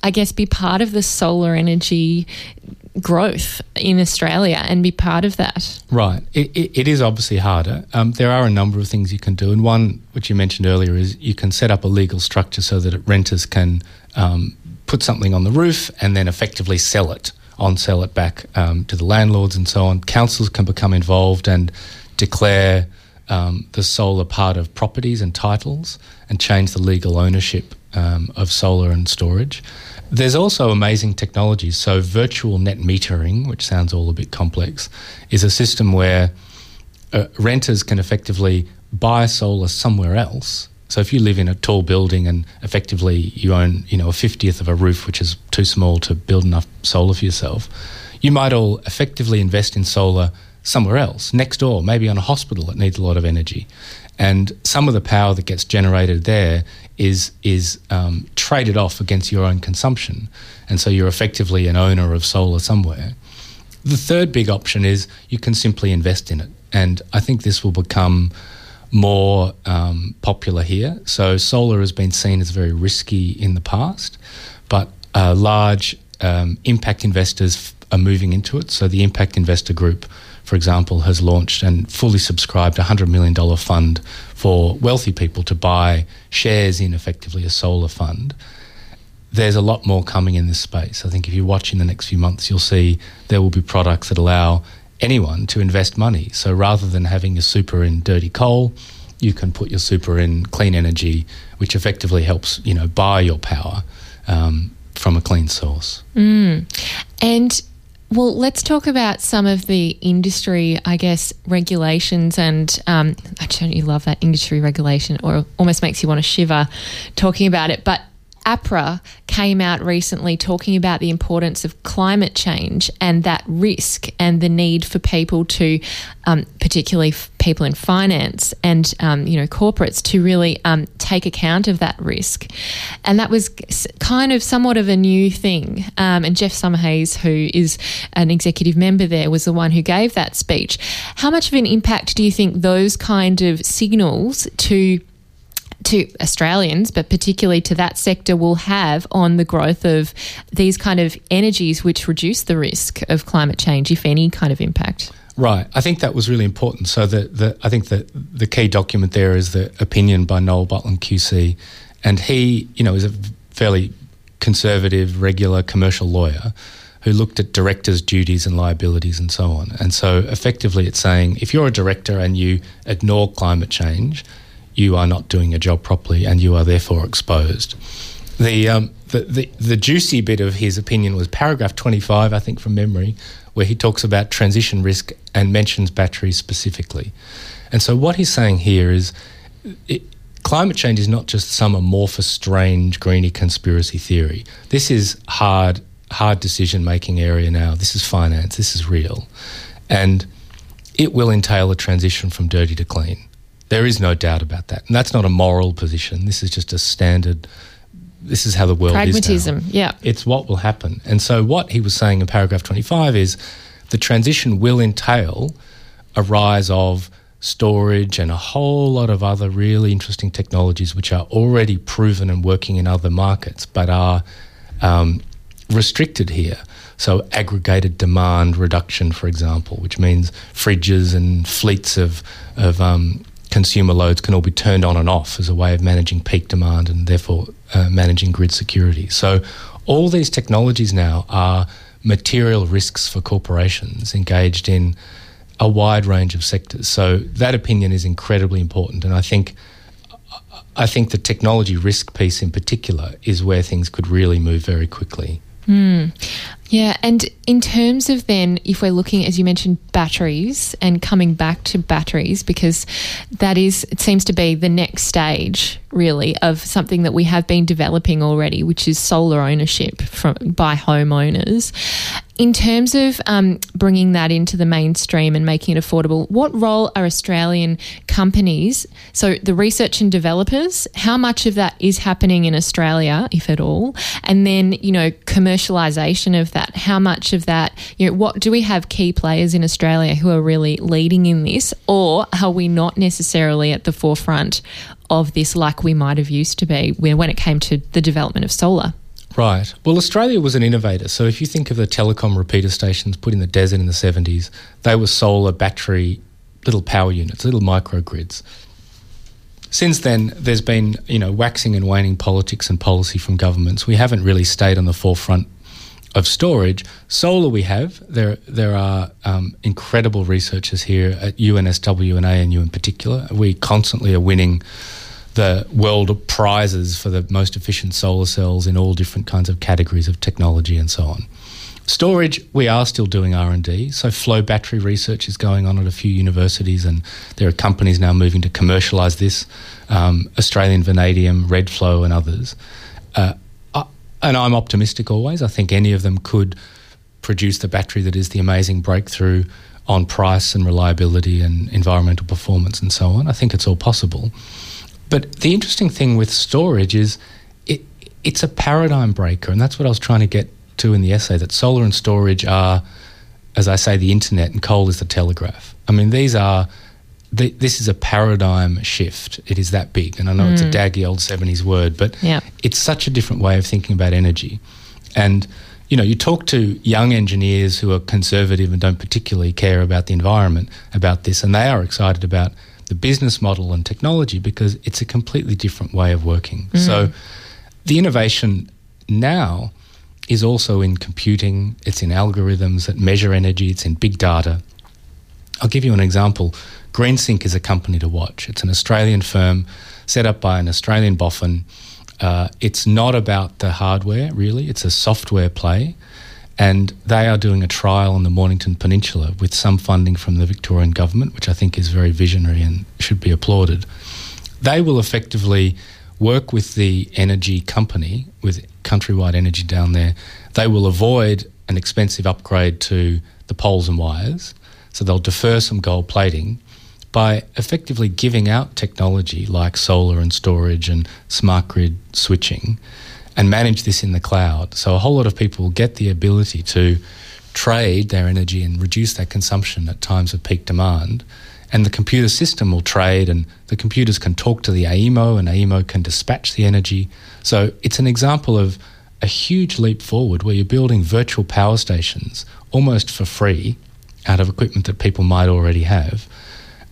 I guess be part of the solar energy growth in Australia and be part of that. Right. It, it, it is obviously harder. Um, there are a number of things you can do. And one, which you mentioned earlier, is you can set up a legal structure so that renters can um, put something on the roof and then effectively sell it, on sell it back um, to the landlords and so on. Councils can become involved and declare um, the solar part of properties and titles and change the legal ownership um, of solar and storage. There's also amazing technologies. So, virtual net metering, which sounds all a bit complex, is a system where uh, renters can effectively buy solar somewhere else. So, if you live in a tall building and effectively you own, you know, a fiftieth of a roof, which is too small to build enough solar for yourself, you might all effectively invest in solar somewhere else, next door, maybe on a hospital that needs a lot of energy. And some of the power that gets generated there is is um, traded off against your own consumption, and so you're effectively an owner of solar somewhere. The third big option is you can simply invest in it, and I think this will become more um, popular here. So solar has been seen as very risky in the past, but uh, large um, impact investors are moving into it. So the impact investor group for example, has launched and fully subscribed a $100 million fund for wealthy people to buy shares in effectively a solar fund. There's a lot more coming in this space. I think if you watch in the next few months, you'll see there will be products that allow anyone to invest money. So rather than having your super in dirty coal, you can put your super in clean energy, which effectively helps you know buy your power um, from a clean source. Mm. And well, let's talk about some of the industry, I guess, regulations. And um, I don't you love that industry regulation, or almost makes you want to shiver talking about it. But APRA came out recently talking about the importance of climate change and that risk and the need for people to, um, particularly people in finance and um, you know corporates, to really um, take account of that risk. And that was kind of somewhat of a new thing. Um, and Geoff Summerhayes, who is an executive member there, was the one who gave that speech. How much of an impact do you think those kind of signals to to Australians, but particularly to that sector, will have on the growth of these kind of energies which reduce the risk of climate change, if any kind of impact? Right. I think that was really important. So the, the I think that the key document there is the opinion by Noel Butland QC, and he, you know, is a fairly conservative, regular commercial lawyer who looked at directors' duties and liabilities and so on. And so effectively it's saying if you're a director and you ignore climate change, you are not doing your job properly and you are therefore exposed. The, um, the, the, the juicy bit of his opinion was paragraph 25, I think, from memory, where he talks about transition risk and mentions batteries specifically. And so what he's saying here is it, climate change is not just some amorphous, strange, greeny conspiracy theory. This is hard hard decision making area now. This is finance, this is real. And it will entail a transition from dirty to clean. There is no doubt about that. And that's not a moral position. This is just a standard this is how the world Pragmatism, is. Pragmatism, yeah. It's what will happen. And so what he was saying in paragraph 25 is the transition will entail a rise of storage and a whole lot of other really interesting technologies which are already proven and working in other markets but are um, restricted here. So, aggregated demand reduction, for example, which means fridges and fleets of, of um, consumer loads can all be turned on and off as a way of managing peak demand and therefore uh, managing grid security. So, all these technologies now are material risks for corporations engaged in a wide range of sectors. So, that opinion is incredibly important. And I think I think the technology risk piece in particular is where things could really move very quickly. Mm. Yeah, and in terms of then, if we're looking, as you mentioned, batteries and coming back to batteries, because that is, it seems to be the next stage, really, of something that we have been developing already, which is solar ownership from by homeowners. In terms of um, bringing that into the mainstream and making it affordable, what role are Australian companies, so the research and developers, how much of that is happening in Australia, if at all? And then, you know, commercialisation of that, how much of that, you know, what do we have key players in Australia who are really leading in this, or are we not necessarily at the forefront of this like we might have used to be when it came to the development of solar? Right. Well, Australia was an innovator. So if you think of the telecom repeater stations put in the desert in the 70s, they were solar battery little power units, little microgrids. Since then, there's been, you know, waxing and waning politics and policy from governments. We haven't really stayed on the forefront of storage. Solar, we have. There, there are um, incredible researchers here at UNSW and ANU in particular. We constantly are winning the world prizes for the most efficient solar cells in all different kinds of categories of technology and so on. Storage, we are still doing R&D. So flow battery research is going on at a few universities and there are companies now moving to commercialise this, um, Australian Vanadium, Redflow and others. Uh, and I'm optimistic always. I think any of them could produce the battery that is the amazing breakthrough on price and reliability and environmental performance and so on. I think it's all possible. But the interesting thing with storage is it, it's a paradigm breaker, and that's what I was trying to get to in the essay that solar and storage are, as I say, the internet and coal is the telegraph. I mean, these are. This is a paradigm shift. It is that big, and I know mm. it's a mm. daggy old seventies word, but it's such a different way of thinking about energy. And you know, you talk to young engineers who are conservative and don't particularly care about the environment about this, and they are excited about the business model and technology because it's a completely different way of working. Mm. So the innovation now is also in computing, it's in algorithms that measure energy, it's in big data. I'll give you an example. GreenSync is a company to watch. It's an Australian firm set up by an Australian boffin. Uh, it's not about the hardware, really, it's a software play and they are doing a trial on the Mornington Peninsula with some funding from the Victorian government, which I think is very visionary and should be applauded. They will effectively work with the energy company, with Countrywide Energy down there. They will avoid an expensive upgrade to the poles and wires, so they'll defer some gold plating by effectively giving out technology like solar and storage and smart grid switching and manage this in the cloud. So a whole lot of people get the ability to trade their energy and reduce their consumption at times of peak demand. And the computer system will trade, and the computers can talk to the AEMO, and AEMO can dispatch the energy. So it's an example of a huge leap forward where you're building virtual power stations almost for free out of equipment that people might already have.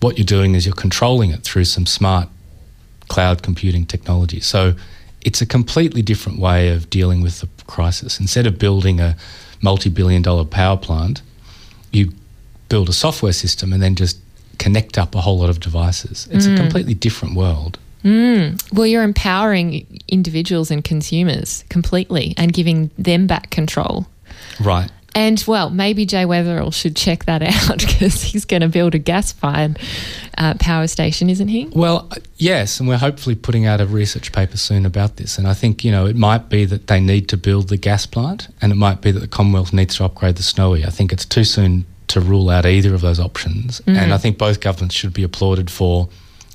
What you're doing is you're controlling it through some smart cloud computing technology. So it's a completely different way of dealing with the crisis. Instead of building a multi billion dollar power plant, you build a software system and then just connect up a whole lot of devices. It's mm. a completely different world. Mm. Well, you're empowering individuals and consumers completely and giving them back control. Right. And well, maybe Jay Weatherill should check that out because he's going to build a gas fired uh, power station, isn't he? Well, uh, yes, and we're hopefully putting out a research paper soon about this. And I think, you know, it might be that they need to build the gas plant and it might be that the Commonwealth needs to upgrade the Snowy. I think it's too soon to rule out either of those options. Mm. And I think both governments should be applauded for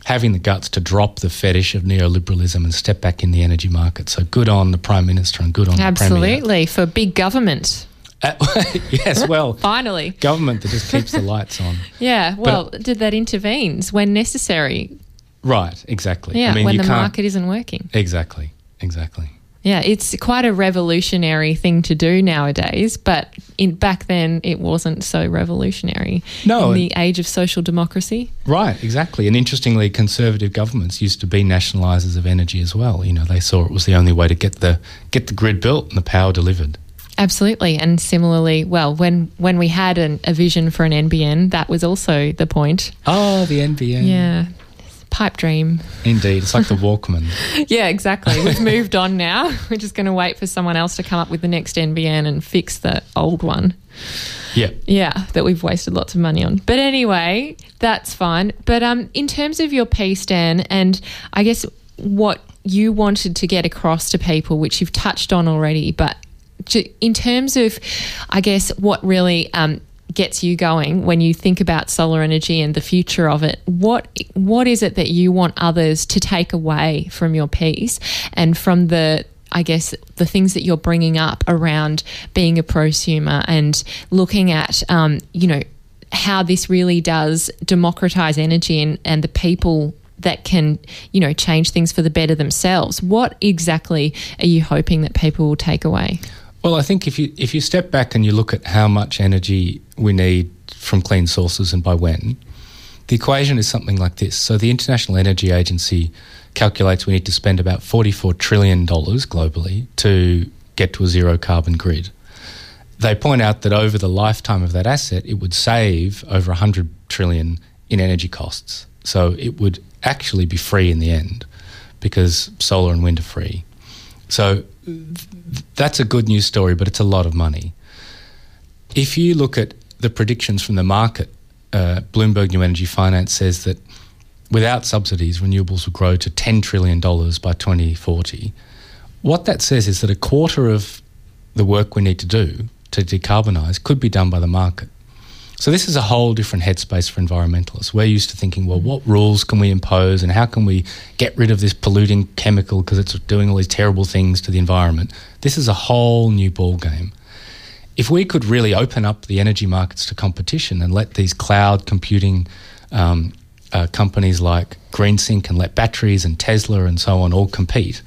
having the guts to drop the fetish of neoliberalism and step back in the energy market. So good on the Prime Minister and good on Absolutely, the Premier. for big government. Uh, yes, well, finally, government that just keeps the lights on. Yeah, well, but, did that intervenes when necessary? Right, exactly. Yeah, I mean, when the market isn't working. Exactly, exactly. Yeah, it's quite a revolutionary thing to do nowadays, but in back then it wasn't so revolutionary. No, in the age of social democracy. Right, exactly. And interestingly, conservative governments used to be nationalisers of energy as well. You know, they saw it was the only way to get the get the grid built and the power delivered. Absolutely, and similarly, well, when when we had an, a vision for an NBN, that was also the point. Oh, the NBN. Yeah, pipe dream. Indeed, it's like the Walkman. yeah, exactly. We've moved on now. We're just going to wait for someone else to come up with the next NBN and fix the old one. Yeah. Yeah, that we've wasted lots of money on. But anyway, that's fine. But um, in terms of your piece, Dan, and I guess what you wanted to get across to people, which you've touched on already, but in terms of, I guess, what really um, gets you going when you think about solar energy and the future of it, what what is it that you want others to take away from your piece and from the I guess the things that you're bringing up around being a prosumer and looking at, um, you know, how this really does democratize energy and, and the people that can, you know, change things for the better themselves. What exactly are you hoping that people will take away? Well, I think if you if you step back and you look at how much energy we need from clean sources and by when, the equation is something like this. So the International Energy Agency calculates we need to spend about $44 trillion globally to get to a zero carbon grid. They point out that over the lifetime of that asset, it would save over 100 trillion in energy costs. So it would actually be free in the end because solar and wind are free. So that's a good news story, but it's a lot of money. If you look at the predictions from the market, uh, Bloomberg New Energy Finance says that without subsidies, renewables will grow to $10 trillion by 2040. What that says is that a quarter of the work we need to do to decarbonise could be done by the market. So this is a whole different headspace for environmentalists. We're used to thinking, well, what rules can we impose and how can we get rid of this polluting chemical because it's doing all these terrible things to the environment? This is a whole new ball game. If we could really open up the energy markets to competition and let these cloud computing um, uh, companies like GreenSync and let batteries and Tesla and so on all compete,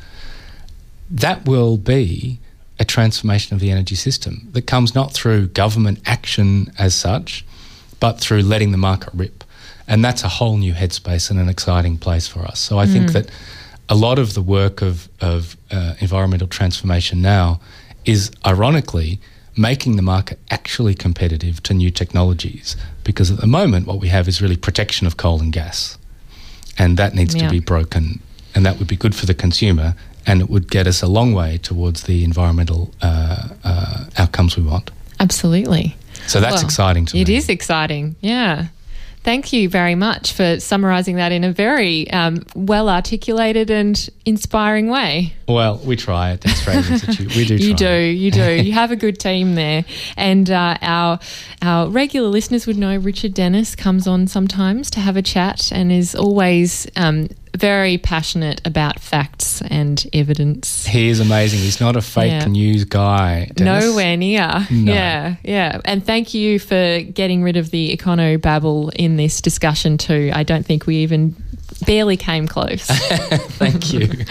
that will be a transformation of the energy system that comes not through government action as such, but through letting the market rip. And that's a whole new headspace and an exciting place for us. So I mm. think that a lot of the work of, of uh, environmental transformation now is ironically making the market actually competitive to new technologies. Because at the moment, what we have is really protection of coal and gas. And that needs yeah. to be broken. And that would be good for the consumer and it would get us a long way towards the environmental uh, uh, outcomes we want. Absolutely. So that's well, exciting to it me. It is exciting, yeah. Thank you very much for summarising that in a very um, well articulated and inspiring way. Well, we try at the Australian Institute. We do. you do. You do. you have a good team there, and uh, our our regular listeners would know Richard Dennis comes on sometimes to have a chat and is always um, very passionate about facts and evidence. He is amazing. He's not a fake yeah. news guy. Dennis. Nowhere near. No. Yeah, yeah. And thank you for getting rid of the econo babble in this discussion too. I don't think we even barely came close. thank you.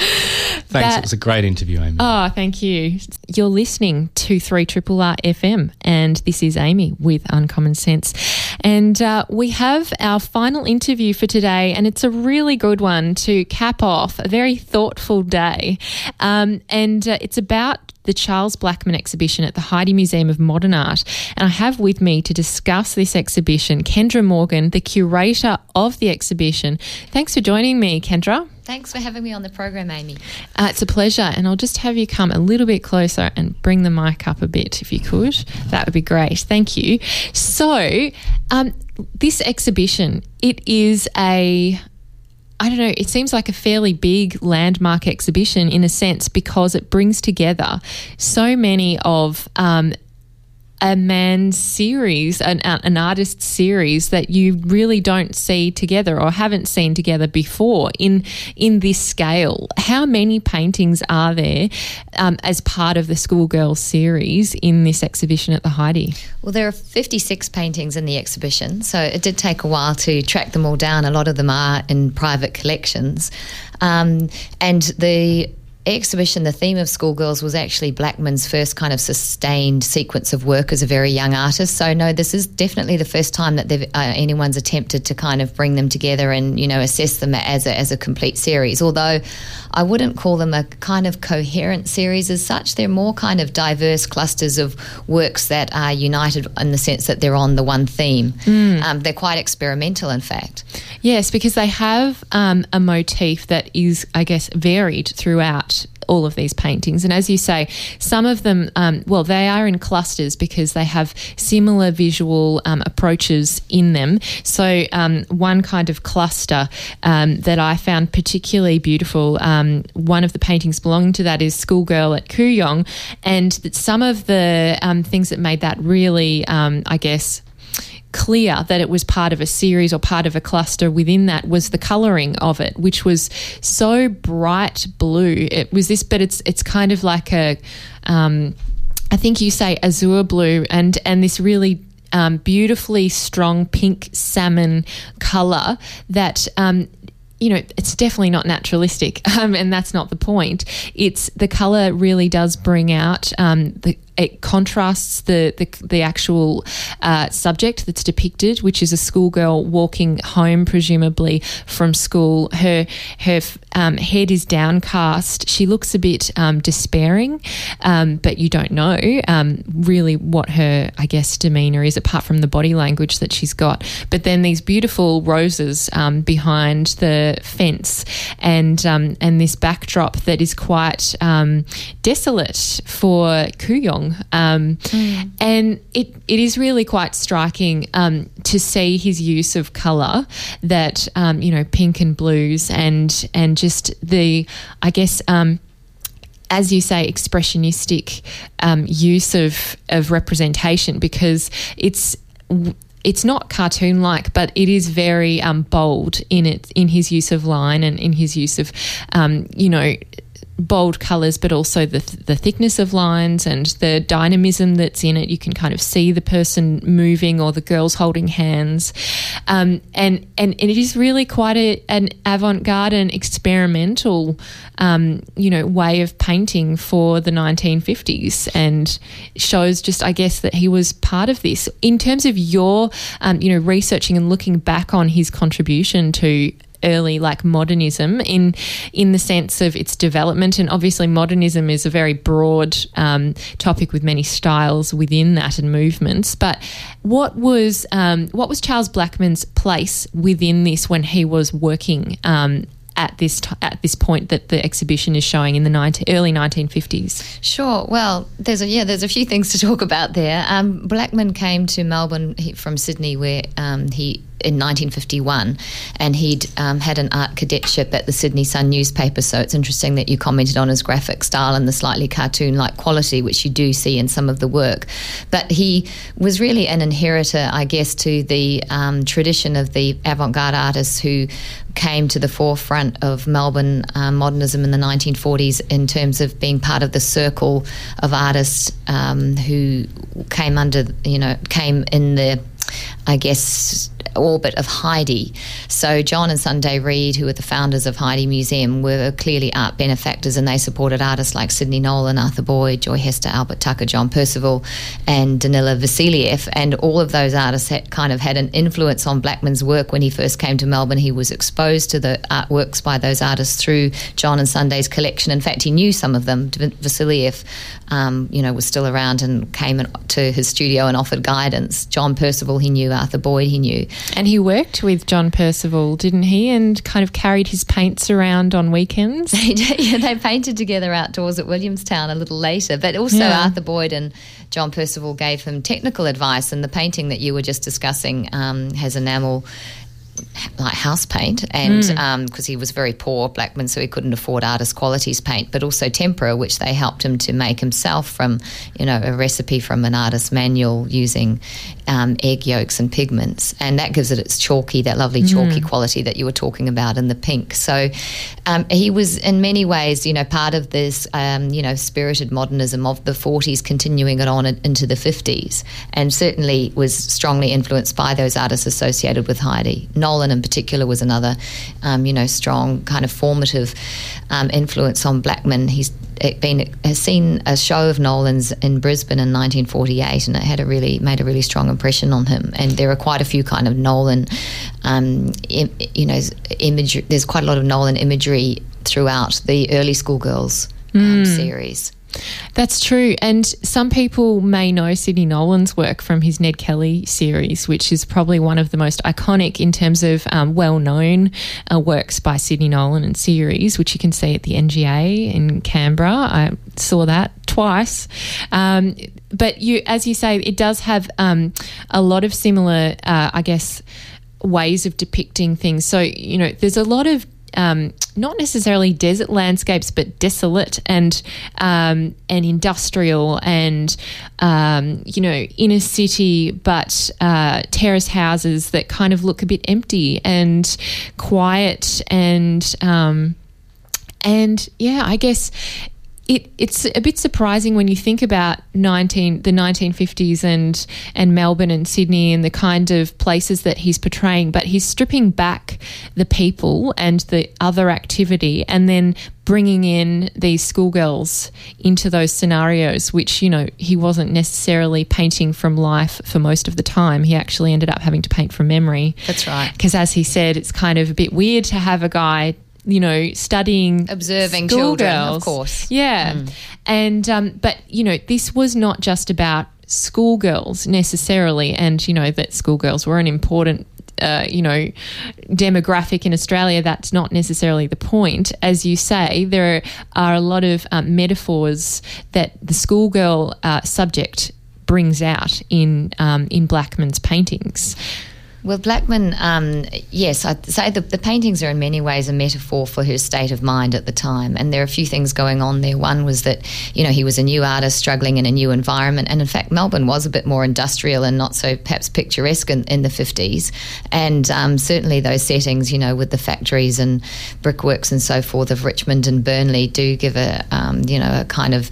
Thanks. That, it was a great interview, Amy. Oh, thank you. You're listening to 3 Triple R FM, and this is Amy with Uncommon Sense. And uh, we have our final interview for today, and it's a really good one to cap off a very thoughtful day. Um, and uh, it's about the Charles Blackman exhibition at the Heide Museum of Modern Art. And I have with me to discuss this exhibition Kendrah Morgan, the curator of the exhibition. Thanks for joining me, Kendrah. Thanks for having me on the program, Amy. Uh, it's a pleasure. And I'll just have you come a little bit closer and bring the mic up a bit if you could. That would be great. Thank you. So, um, this exhibition, it is a I don't know, it seems like a fairly big landmark exhibition in a sense because it brings together so many of um, a man's series, an, an artist series that you really don't see together or haven't seen together before in in this scale. How many paintings are there um, as part of the Schoolgirls series in this exhibition at the Heide? Well, there are 56 paintings in the exhibition, so it did take a while to track them all down. A lot of them are in private collections. Um, and the exhibition, the theme of Schoolgirls was actually Blackman's first kind of sustained sequence of work as a very young artist. So no, this is definitely the first time that uh, anyone's attempted to kind of bring them together and you know assess them as a, as a complete series. Although I wouldn't call them a kind of coherent series as such. They're more kind of diverse clusters of works that are united in the sense that they're on the one theme. Mm. Um, they're quite experimental, in fact. Yes, because they have um, a motif that is, I guess, varied throughout all of these paintings. And as you say, some of them, um, well, they are in clusters because they have similar visual um, approaches in them. So, um, one kind of cluster um, that I found particularly beautiful, um, one of the paintings belonging to that is Schoolgirl at Kooyong. And some of the um, things that made that really, I guess, clear that it was part of a series or part of a cluster within that was the colouring of it, which was so bright blue. It was this, but it's it's kind of like a, um, I think you say azure blue, and and this really um, beautifully strong pink salmon color that um, you know, it's definitely not naturalistic, um, and that's not the point. It's the color really does bring out um, the it contrasts the the, the actual uh, subject that's depicted, which is a schoolgirl walking home, presumably from school. Her her um, head is downcast. She looks a bit um, despairing, um, but you don't know um, really what her, I guess, demeanor is, apart from the body language that she's got. But then these beautiful roses um, behind the fence, and um, and this backdrop that is quite desolate for Um, mm. And it, it is really quite striking um, to see his use of colour that, um, you know, pink and blues and, and just the, I guess, um, as you say, expressionistic um, use of, of representation because it's it's not cartoon like, but it is very um, bold in it in his use of line and in his use of, um, you know, bold colours, but also the, the thickness of lines and the dynamism that's in it. You can kind of see the person moving or the girls holding hands. Um, and, and, and it is really quite a, an avant garde and experimental, um, you know, way of painting for the 1950s and shows just, I guess, that he was part of this. In terms of your, um, you know, researching and looking back on his contribution to early like modernism in in the sense of its development and obviously modernism is a very broad um, topic with many styles within that and movements but what was um, what was Charles Blackman's place within this when he was working um, at this t- at this point that the exhibition is showing in the 19, early 1950s? Sure. Well, there's a yeah, there's a few things to talk about there. Um, Blackman came to Melbourne from Sydney, where um, he in 1951, and he'd um, had an art cadetship at the Sydney Sun newspaper. So it's interesting that you commented on his graphic style and the slightly cartoon like quality, which you do see in some of the work. But he was really an inheritor, I guess, to the um, tradition of the avant garde artists who came to the forefront of Melbourne uh, modernism in the 1940s in terms of being part of the circle of artists um, who came under, you know, came in the I guess, orbit of Heide. So John and Sunday Reed, who were the founders of Heide Museum, were clearly art benefactors, and they supported artists like Sidney Nolan, Arthur Boyd, Joy Hester, Albert Tucker, John Percival, and Danila Vassilieff. And all of those artists had kind of had an influence on Blackman's work when he first came to Melbourne. He was exposed to the artworks by those artists through John and Sunday's collection. In fact, he knew some of them. Vassilieff, um, you know, was still around and came to his studio and offered guidance. John Percival, he knew. Arthur Boyd, he knew. And he worked with John Percival, didn't he? And kind of carried his paints around on weekends. yeah, they painted together outdoors at Williamstown a little later. But also yeah. Arthur Boyd and John Percival gave him technical advice. And the painting that you were just discussing um, has enamel like house paint, and because mm. um, he was very poor, Blackman, so he couldn't afford artist qualities paint, but also tempera, which they helped him to make himself from, you know, a recipe from an artist's manual using um, egg yolks and pigments, and that gives it its chalky, that lovely chalky mm. quality that you were talking about in the pink. So um, he was, in many ways, you know, part of this, um, you know, spirited modernism of the 40s, continuing it on into the 50s, and certainly was strongly influenced by those artists associated with Heide. Not In particular was another, um, you know, strong kind of formative um, influence on Blackman. He's been has seen a show of Nolan's in Brisbane in 1948, and it had a really made a really strong impression on him. And there are quite a few kind of Nolan, um, Im, you know, imagery. There's quite a lot of Nolan imagery throughout the early schoolgirls um, mm. series. That's true. And some people may know Sidney Nolan's work from his Ned Kelly series, which is probably one of the most iconic in terms of um, well known uh, works by Sidney Nolan and series, which you can see at the NGA in Canberra. I saw that twice. Um, but you, as you say, it does have um, a lot of similar, uh, I guess, ways of depicting things. So, you know, there's a lot of um, not necessarily desert landscapes, but desolate and um, and industrial and um, you know inner city, but uh, terrace houses that kind of look a bit empty and quiet and um, and yeah, I guess it, it's a bit surprising when you think about 19 the 1950s and and Melbourne and Sydney and the kind of places that he's portraying but he's stripping back the people and the other activity and then bringing in these schoolgirls into those scenarios which you know he wasn't necessarily painting from life for most of the time. He actually ended up having to paint from memory. That's right. Because as he said it's kind of a bit weird to have a guy you know, studying, observing children, girls. of course. Yeah, mm. and um, but you know, this was not just about schoolgirls necessarily, and you know that schoolgirls were an important. Uh, you know, demographic in Australia, that's not necessarily the point. As you say, there are a lot of um, metaphors that the schoolgirl uh, subject brings out in um, in Blackman's paintings. Well, Blackman, um, yes, I'd say the, the, paintings are in many ways a metaphor for her state of mind at the time. And there are a few things going on there. One was that, you know, he was a new artist struggling in a new environment. And in fact, Melbourne was a bit more industrial and not so perhaps picturesque in, in the 50s. And um, certainly those settings, you know, with the factories and brickworks and so forth of Richmond and Burnley do give a, um, you know, a kind of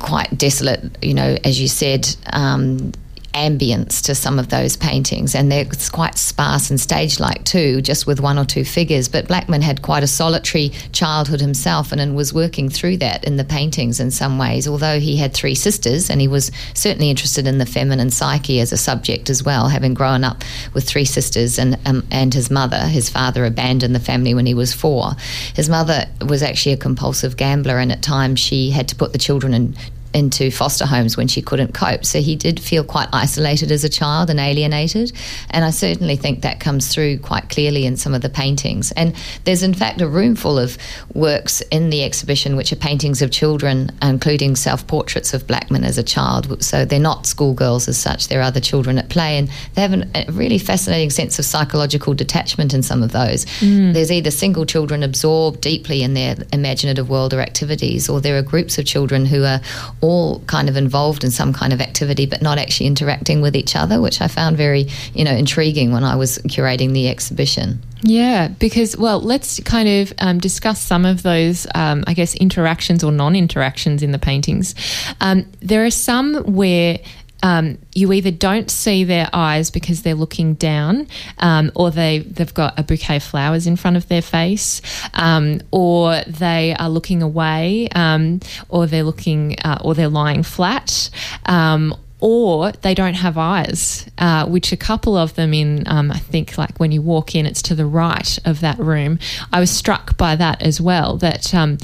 quite desolate, you know, as you said, um, ambience to some of those paintings, and they're quite sparse and stage like too, just with one or two figures. But Blackman had quite a solitary childhood himself and, and was working through that in the paintings in some ways, although he had three sisters and he was certainly interested in the feminine psyche as a subject as well, having grown up with three sisters and, um, and his mother. His father abandoned the family when he was four. His mother was actually a compulsive gambler, and at times she had to put the children in into foster homes when she couldn't cope. So he did feel quite isolated as a child and alienated. And I certainly think that comes through quite clearly in some of the paintings. And there's, in fact, a room full of works in the exhibition which are paintings of children, including self portraits of Blackman as a child. So they're not schoolgirls as such, they're other children at play. And they have an, a really fascinating sense of psychological detachment in some of those. Mm. There's either single children absorbed deeply in their imaginative world or activities, or there are groups of children who are all kind of involved in some kind of activity but not actually interacting with each other, which I found very, you know, intriguing when I was curating the exhibition. Yeah, because, well, let's kind of um, discuss some of those, um, I guess, interactions or non interactions in the paintings. Um, there are some where um, you either don't see their eyes because they're looking down, um, or they they've got a bouquet of flowers in front of their face, um, or they are looking away, um, or they're looking, uh, or they're lying flat, um, or they don't have eyes, uh, which a couple of them in, um, I think, like when you walk in, it's to the right of that room. I was struck by that as well, that um,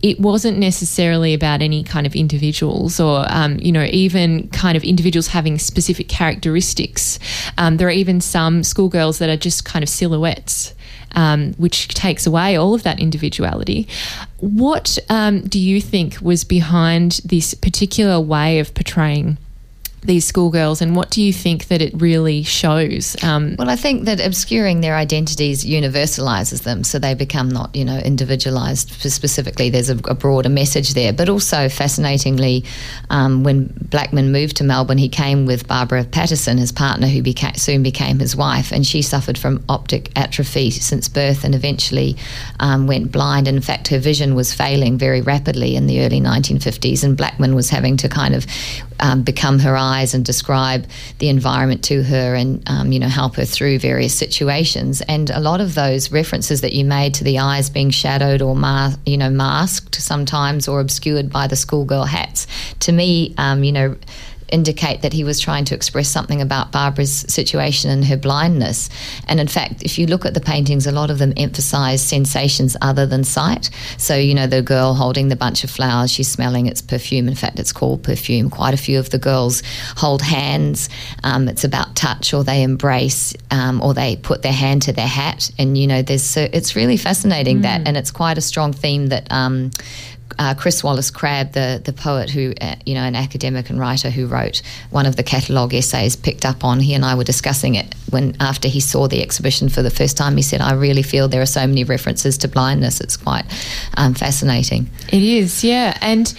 it wasn't necessarily about any kind of individuals or, um, you know, even kind of individuals having specific characteristics. Um, there are even some schoolgirls that are just kind of silhouettes. Um, which takes away all of that individuality. What um, do you think was behind this particular way of portraying these schoolgirls, and what do you think that it really shows? Um, well, I think that obscuring their identities universalizes them, so they become not, you know, individualized specifically. There's a, a broader message there, but also fascinatingly, um, when Blackman moved to Melbourne, he came with Barbara Patterson, his partner, who soon became his wife, and she suffered from optic atrophy since birth, and eventually um, went blind. In fact, her vision was failing very rapidly in the early 1950s, and Blackman was having to kind of um, become her and describe the environment to her and um, you know help her through various situations. And a lot of those references that you made to the eyes being shadowed or you know masked sometimes or obscured by the schoolgirl hats, to me, um, you know indicate that he was trying to express something about Barbara's situation and her blindness. And in fact, if you look at the paintings, a lot of them emphasize sensations other than sight. So, you know, the girl holding the bunch of flowers, she's smelling its perfume. In fact, it's called perfume. Quite a few of the girls hold hands. Um, it's about touch, or they embrace, um, or they put their hand to their hat. And, you know, there's so it's really fascinating mm. that, and it's quite a strong theme that um, uh, Chris Wallace Crabb, the the poet who uh, you know an academic and writer who wrote one of the catalogue essays, picked up on. He and I were discussing it when after he saw the exhibition for the first time. He said, "I really feel there are so many references to blindness. It's quite um, fascinating." It is, yeah, and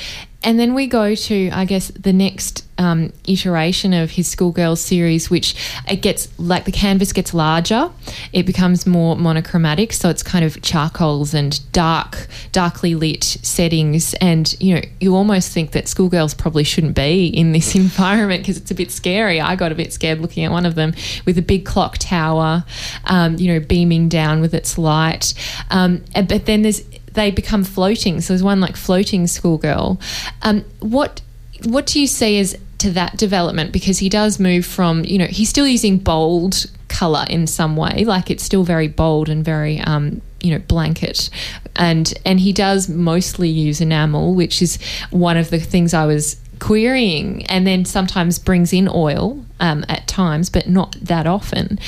and then we go to, I guess, the next um, iteration of his schoolgirls series, which it gets like the canvas gets larger, it becomes more monochromatic, so it's kind of charcoals and dark, darkly lit settings, and you know you almost think that schoolgirls probably shouldn't be in this environment because it's a bit scary. I got a bit scared looking at one of them with a big clock tower, um, you know, beaming down with its light, um, but then there's they become floating. So there's one like floating schoolgirl. Um, what what do you see as to that development? Because he does move from you know he's still using bold color in some way, like it's still very bold and very um, you know blanket, and and he does mostly use enamel, which is one of the things I was querying and then sometimes brings in oil um, at times, but not that often.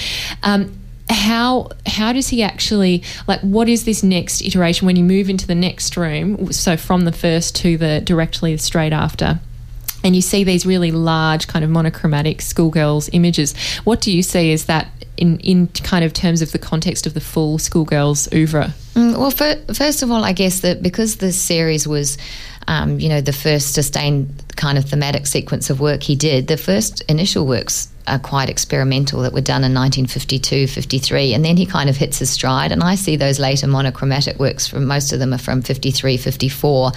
Um, how how does he actually like what is this next iteration when you move into the next room so from the first to the directly straight after and you see these really large kind of monochromatic schoolgirls images what do you see as that in in kind of terms of the context of the full schoolgirls oeuvre? Mm, well for, first of all i guess that because the series was um, you know the first sustained kind of thematic sequence of work he did the first initial works are quite experimental that were done in 1952, 53, and then he kind of hits his stride. And I see those later monochromatic works, from most of them are from 53, 54,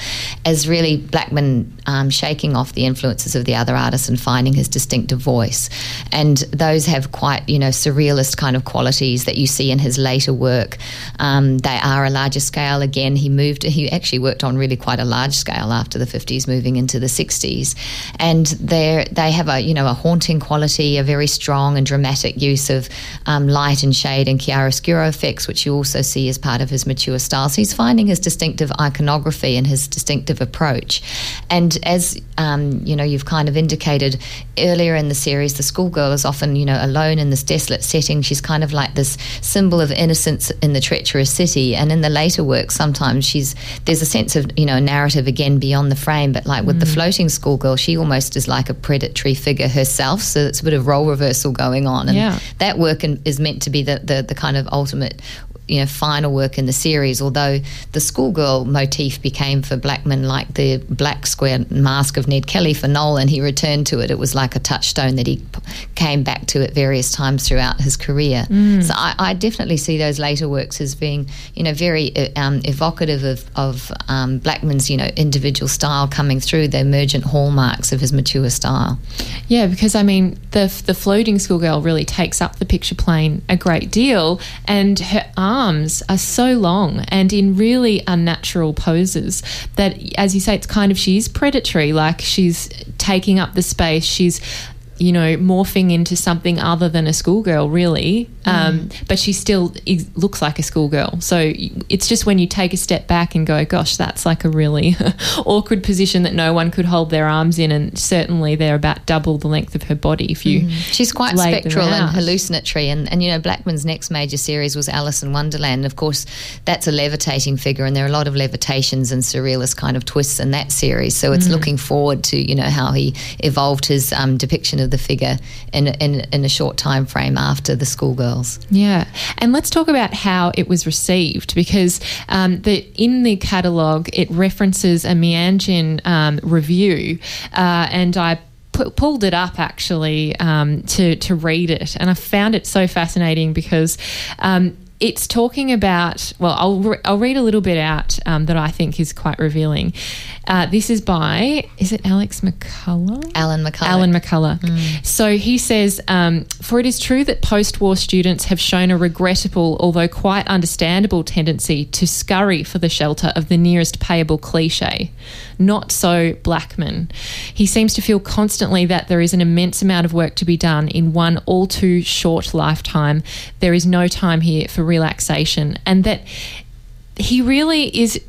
as really Blackman um, shaking off the influences of the other artists and finding his distinctive voice. And those have quite, you know, surrealist kind of qualities that you see in his later work. Um, they are a larger scale. Again, he moved, he actually worked on really quite a large scale after the 50s, moving into the 60s. And they they have a, you know, a haunting quality, a very strong and dramatic use of um, light and shade and chiaroscuro effects, which you also see as part of his mature style. So he's finding his distinctive iconography and his distinctive approach. And as um, you know, you've kind of indicated earlier in the series, the schoolgirl is often, you know, alone in this desolate setting. She's kind of like this symbol of innocence in the treacherous city. And in the later work, sometimes she's there's a sense of, you know, narrative again beyond the frame. But like with mm. the floating schoolgirl, she almost is like a predatory figure herself. So it's a bit of role reversal going on. And yeah. that work is meant to be the, the, the kind of ultimate you know final work in the series. Although the schoolgirl motif became for Blackman like the black square mask of Ned Kelly for Nolan. He returned to it. It was like a touchstone that he p- came back to at various times throughout his career. So I, I definitely see those later works as being you know very uh, um, evocative of, of um, Blackman's you know individual style coming through the emergent hallmarks of his mature style. Yeah, because I mean, the the floating schoolgirl really takes up the picture plane a great deal, and her arms are so long and in really unnatural poses that, as you say, it's kind of she is predatory. Like she's taking up the space. She's you know, morphing into something other than a schoolgirl, really. Um, but she still is, looks like a schoolgirl. So it's just when you take a step back and go, gosh, that's like a really awkward position that no one could hold their arms in. And certainly they're about double the length of her body if you. She's quite spectral and hallucinatory. And, and, you know, Blackman's next major series was Alice in Wonderland. And of course, that's a levitating figure, and there are a lot of levitations and surrealist kind of twists in that series. So it's looking forward to, you know, how he evolved his um, depiction of the figure in, in, in a short time frame after the schoolgirls. Yeah, and let's talk about how it was received because um, the in the catalogue it references a Meanjin um, review, uh, and I. pu- Pulled it up actually um, to to read it, and I found it so fascinating because um, it's talking about. Well, I'll re- I'll read a little bit out um, that I think is quite revealing. Uh, this is by is it Alex McCulloch? Alan McCulloch. Alan McCulloch. So he says, um, for it is true that post war students have shown a regrettable, although quite understandable, tendency to scurry for the shelter of the nearest payable cliche. Not so Blackman. He seems to feel constantly that there is an immense amount of work to be done in one all too short lifetime. There is no time here for relaxation, and that he really is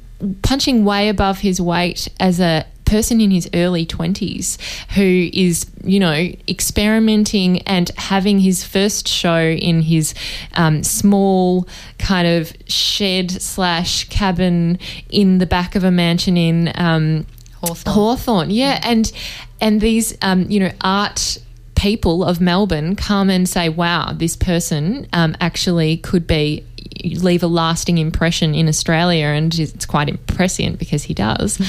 punching way above his weight as a person in his early 20s who is you know experimenting and having his first show in his um, small kind of shed slash cabin in the back of a mansion in um, Hawthorn. Hawthorn, yeah, and and these um, you know art people of Melbourne come and say, "Wow, this person um, actually could be." Leave a lasting impression in Australia and it's quite prescient because he does.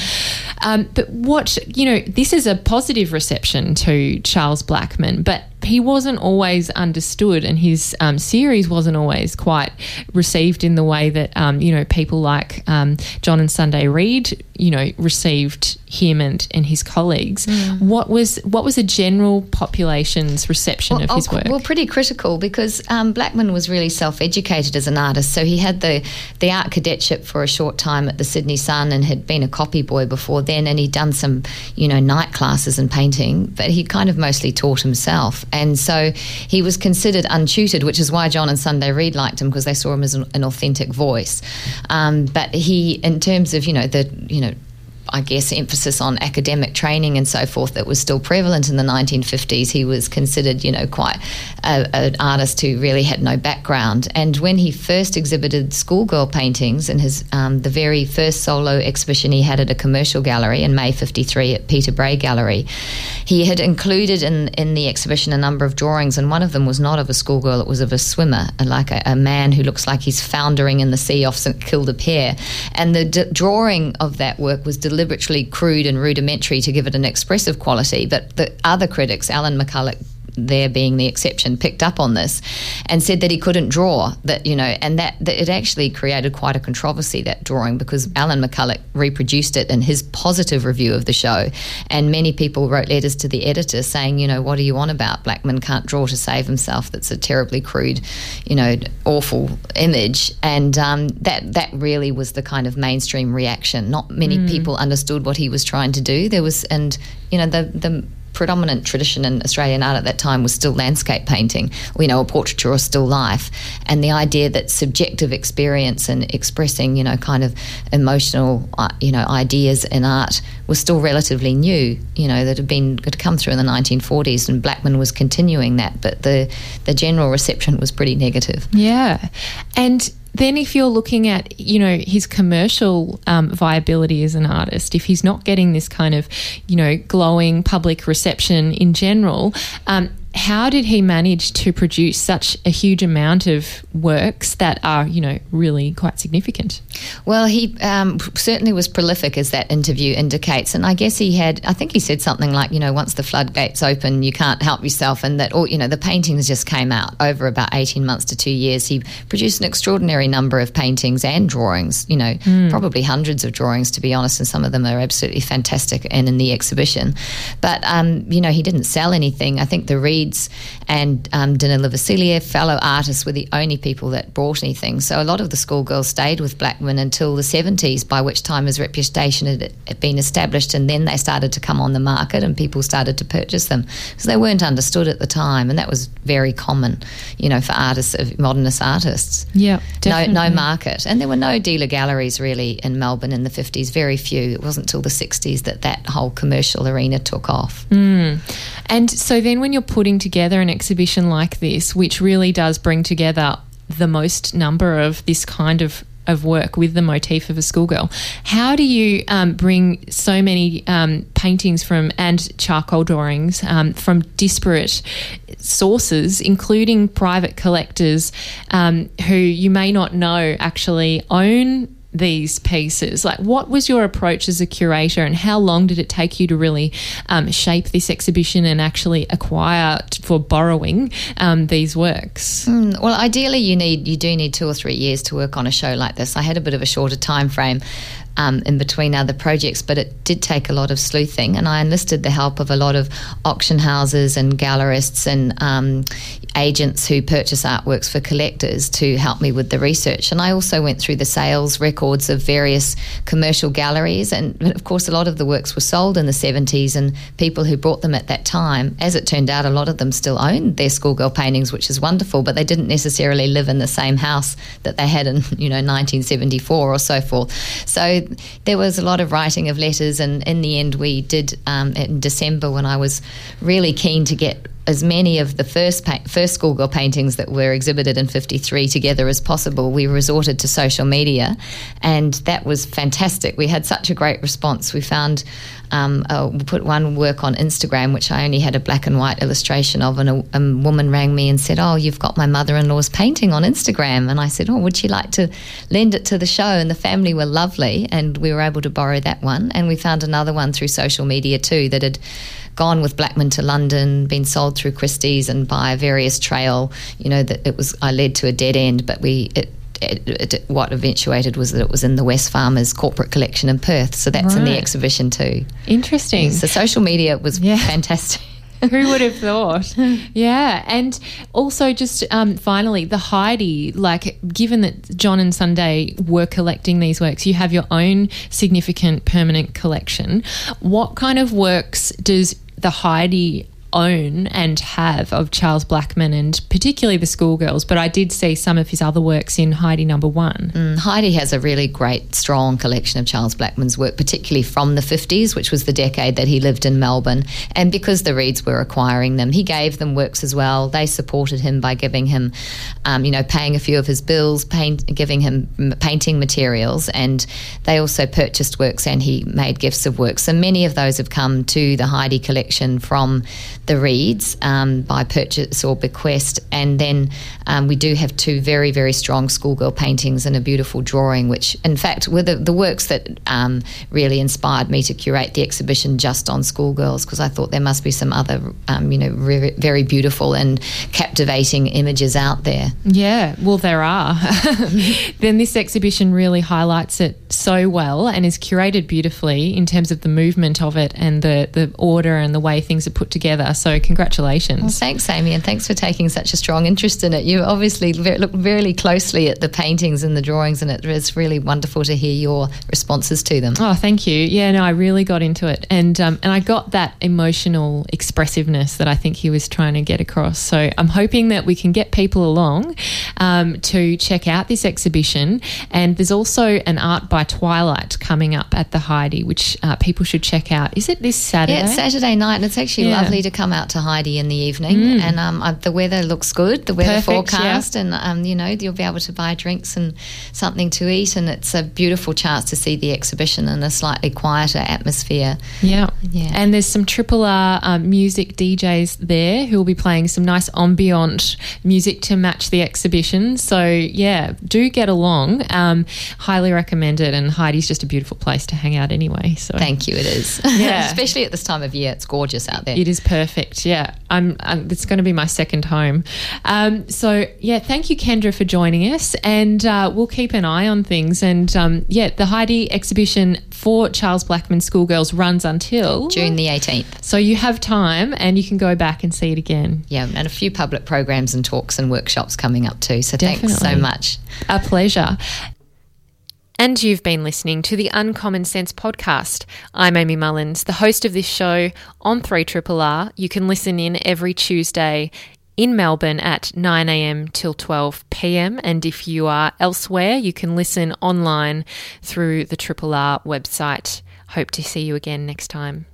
Um, but what you know this is a positive reception to Charles Blackman but he wasn't always understood and his um, series wasn't always quite received in the way that um, you know people like um, John and Sunday Reed you know received him and, and his colleagues what was what was the general population's reception of oh, his work Well, pretty critical because um, Blackman was really self-educated as an artist. So he had the the art cadetship for a short time at the Sydney Sun and had been a copy boy before then, and he'd done some, you know, night classes and painting. But he kind of mostly taught himself, and so he was considered untutored, which is why John and Sunday Reed liked him because they saw him as an, authentic voice. Um, but he, in terms of you know the you know I guess, emphasis on academic training and so forth that was still prevalent in the 1950s. He was considered, you know, quite a, an artist who really had no background. And when he first exhibited schoolgirl paintings in his um, the very first solo exhibition he had at a commercial gallery in May 53 at Peter Bray Gallery, he had included in, in the exhibition a number of drawings, and one of them was not of a schoolgirl, it was of a swimmer, like a, a man who looks like he's foundering in the sea off St Kilda Pier. And the d- drawing of that work was crude and rudimentary to give it an expressive quality. But the other critics, Alan McCulloch, there being the exception, picked up on this and said that he couldn't draw. That you know, and that, that it actually created quite a controversy that drawing because Alan McCulloch reproduced it in his positive review of the show, and many people wrote letters to the editor saying, you know, what are you on about? Blackman can't draw to save himself. That's a terribly crude, you know, awful image, and um, that that really was the kind of mainstream reaction. Not many people understood what he was trying to do. There was, and you know, the the predominant tradition in Australian art at that time was still landscape painting, you know, or portraiture or still life. And the idea that subjective experience and expressing, you know, kind of emotional, uh, you know, ideas in art was still relatively new, you know, that had been had come through in the 1940s and Blackman was continuing that, but the the general reception was pretty negative. Yeah. And then if you're looking at, you know, his commercial um, viability as an artist, if he's not getting this kind of, you know, glowing public reception in general, um, how did he manage to produce such a huge amount of works that are, you know, really quite significant? Well, he um, certainly was prolific, as that interview indicates. And I guess he had, I think he said something like, you know, once the floodgates open, you can't help yourself. And that, all, you know, the paintings just came out over about 18 months to two years. He produced an extraordinary number of paintings and drawings, you know, mm. probably hundreds of drawings, to be honest. And some of them are absolutely fantastic and in the exhibition. But, um, you know, he didn't sell anything. I think the Reeds and um, Danila Vassilieff, fellow artists, were the only people that brought anything. So a lot of the schoolgirls stayed with Blackman until the 70s, by which time his reputation had been established, and then they started to come on the market and people started to purchase them because they weren't understood at the time, and that was very common, you know, for artists, modernist artists. Yeah, definitely. no, no market, and there were no dealer galleries really in Melbourne in the 50s. Very few. It wasn't until the 60s that that whole commercial arena took off. Mm. And so then, when you're putting together an exhibition like this, which really does bring together the most number of this kind of of work with the motif of a schoolgirl. How do you um, bring so many um, paintings from and charcoal drawings um, from disparate sources, including private collectors um, who you may not know actually own these pieces? Like, what was your approach as a curator, and how long did it take you to really um, shape this exhibition and actually acquire for borrowing um, these works? Mm, well, ideally, you need you do need two or three years to work on a show like this. I had a bit of a shorter time frame um, in between other projects, but it did take a lot of sleuthing, and I enlisted the help of a lot of auction houses and gallerists and um, agents who purchase artworks for collectors to help me with the research. And I also went through the sales records of various commercial galleries, and of course, a lot of the works were sold in the 70s, and people who bought them at that time, as it turned out, a lot of them still owned their schoolgirl paintings, which is wonderful, but they didn't necessarily live in the same house that they had in, you know, 1974 or so forth. So there was a lot of writing of letters, and in the end, we did um, in December when I was really keen to get as many of the first pa- first schoolgirl paintings that were exhibited in 53 together as possible. We resorted to social media, and that was fantastic. We had such a great response. We found um, uh, we put one work on Instagram, which I only had a black and white illustration of, and a, a woman rang me and said, "Oh, you've got my mother-in-law's painting on Instagram." And I said, "Oh, would she like to lend it to the show?" And the family were lovely, and we were able to borrow that one. And we found another one through social media too that had gone with Blackman to London, been sold through Christie's and by various trail. You know that it was I led to a dead end, but we it it, it, what eventuated was that it was in the Wesfarmers corporate collection in Perth. So that's right. in the exhibition too. Interesting. So social media was yeah. fantastic. Who would have thought? yeah. And also, just um, finally, the Heide, like, given that John and Sunday were collecting these works, you have your own significant permanent collection. What kind of works does the Heide own and have of Charles Blackman and particularly the schoolgirls, but I did see some of his other works in Heide number one. Mm, Heide has a really great, strong collection of Charles Blackman's work, particularly from the 50s, which was the decade that he lived in Melbourne. And because the Reeds were acquiring them, he gave them works as well. They supported him by giving him, um, you know, paying a few of his bills, paint, giving him painting materials, and they also purchased works and he made gifts of works. So many of those have come to the Heide collection from the Reeds um, by purchase or bequest. And then um, we do have two very, very strong schoolgirl paintings and a beautiful drawing, which, in fact, were the, the works that um, really inspired me to curate the exhibition just on schoolgirls because I thought there must be some other, um, you know, re- very beautiful and captivating images out there. Yeah, well, there are. then this exhibition really highlights it so well and is curated beautifully in terms of the movement of it and the, the order and the way things are put together. So, congratulations. Well, thanks, Amy, and thanks for taking such a strong interest in it. You obviously look really closely at the paintings and the drawings, and it was really wonderful to hear your responses to them. Oh, thank you. Yeah, no, I really got into it, and um, and I got that emotional expressiveness that I think he was trying to get across. So, I'm hoping that we can get people along um, to check out this exhibition. And there's also an art by Twilight coming up at the Heide, which uh, people should check out. Is it this Saturday? Yeah, it's Saturday night, and it's actually Yeah. lovely to come out to Heide in the evening. And um, uh, the weather looks good, the weather Perfect, forecast, and um, you know you'll be able to buy drinks and something to eat, and it's a beautiful chance to see the exhibition in a slightly quieter atmosphere. Yeah. Yeah. And there's some Triple R um, music DJs there who will be playing some nice ambient music to match the exhibition. So, yeah, do get along. Um, highly recommend it. And Heide's just a beautiful place to hang out anyway. So, Thank you. It is, Yeah. especially at this time of year. It's gorgeous out there. It is perfect. Yeah, I'm. I'm it's going to be my second home. Um, so yeah, thank you, Kendrah, for joining us, and uh, we'll keep an eye on things. And um, yeah, the Heide exhibition for Charles Blackman Schoolgirls runs until June the 18th. So you have time, and you can go back and see it again. Yeah, and a few public programs and talks and workshops coming up too. So thanks so much. A pleasure. And you've been listening to the Uncommon Sense podcast. I'm Amy Mullins, the host of this show on 3RRR. You can listen in every Tuesday in Melbourne at 9am till 12pm. And if you are elsewhere, you can listen online through the Triple R website. Hope to see you again next time.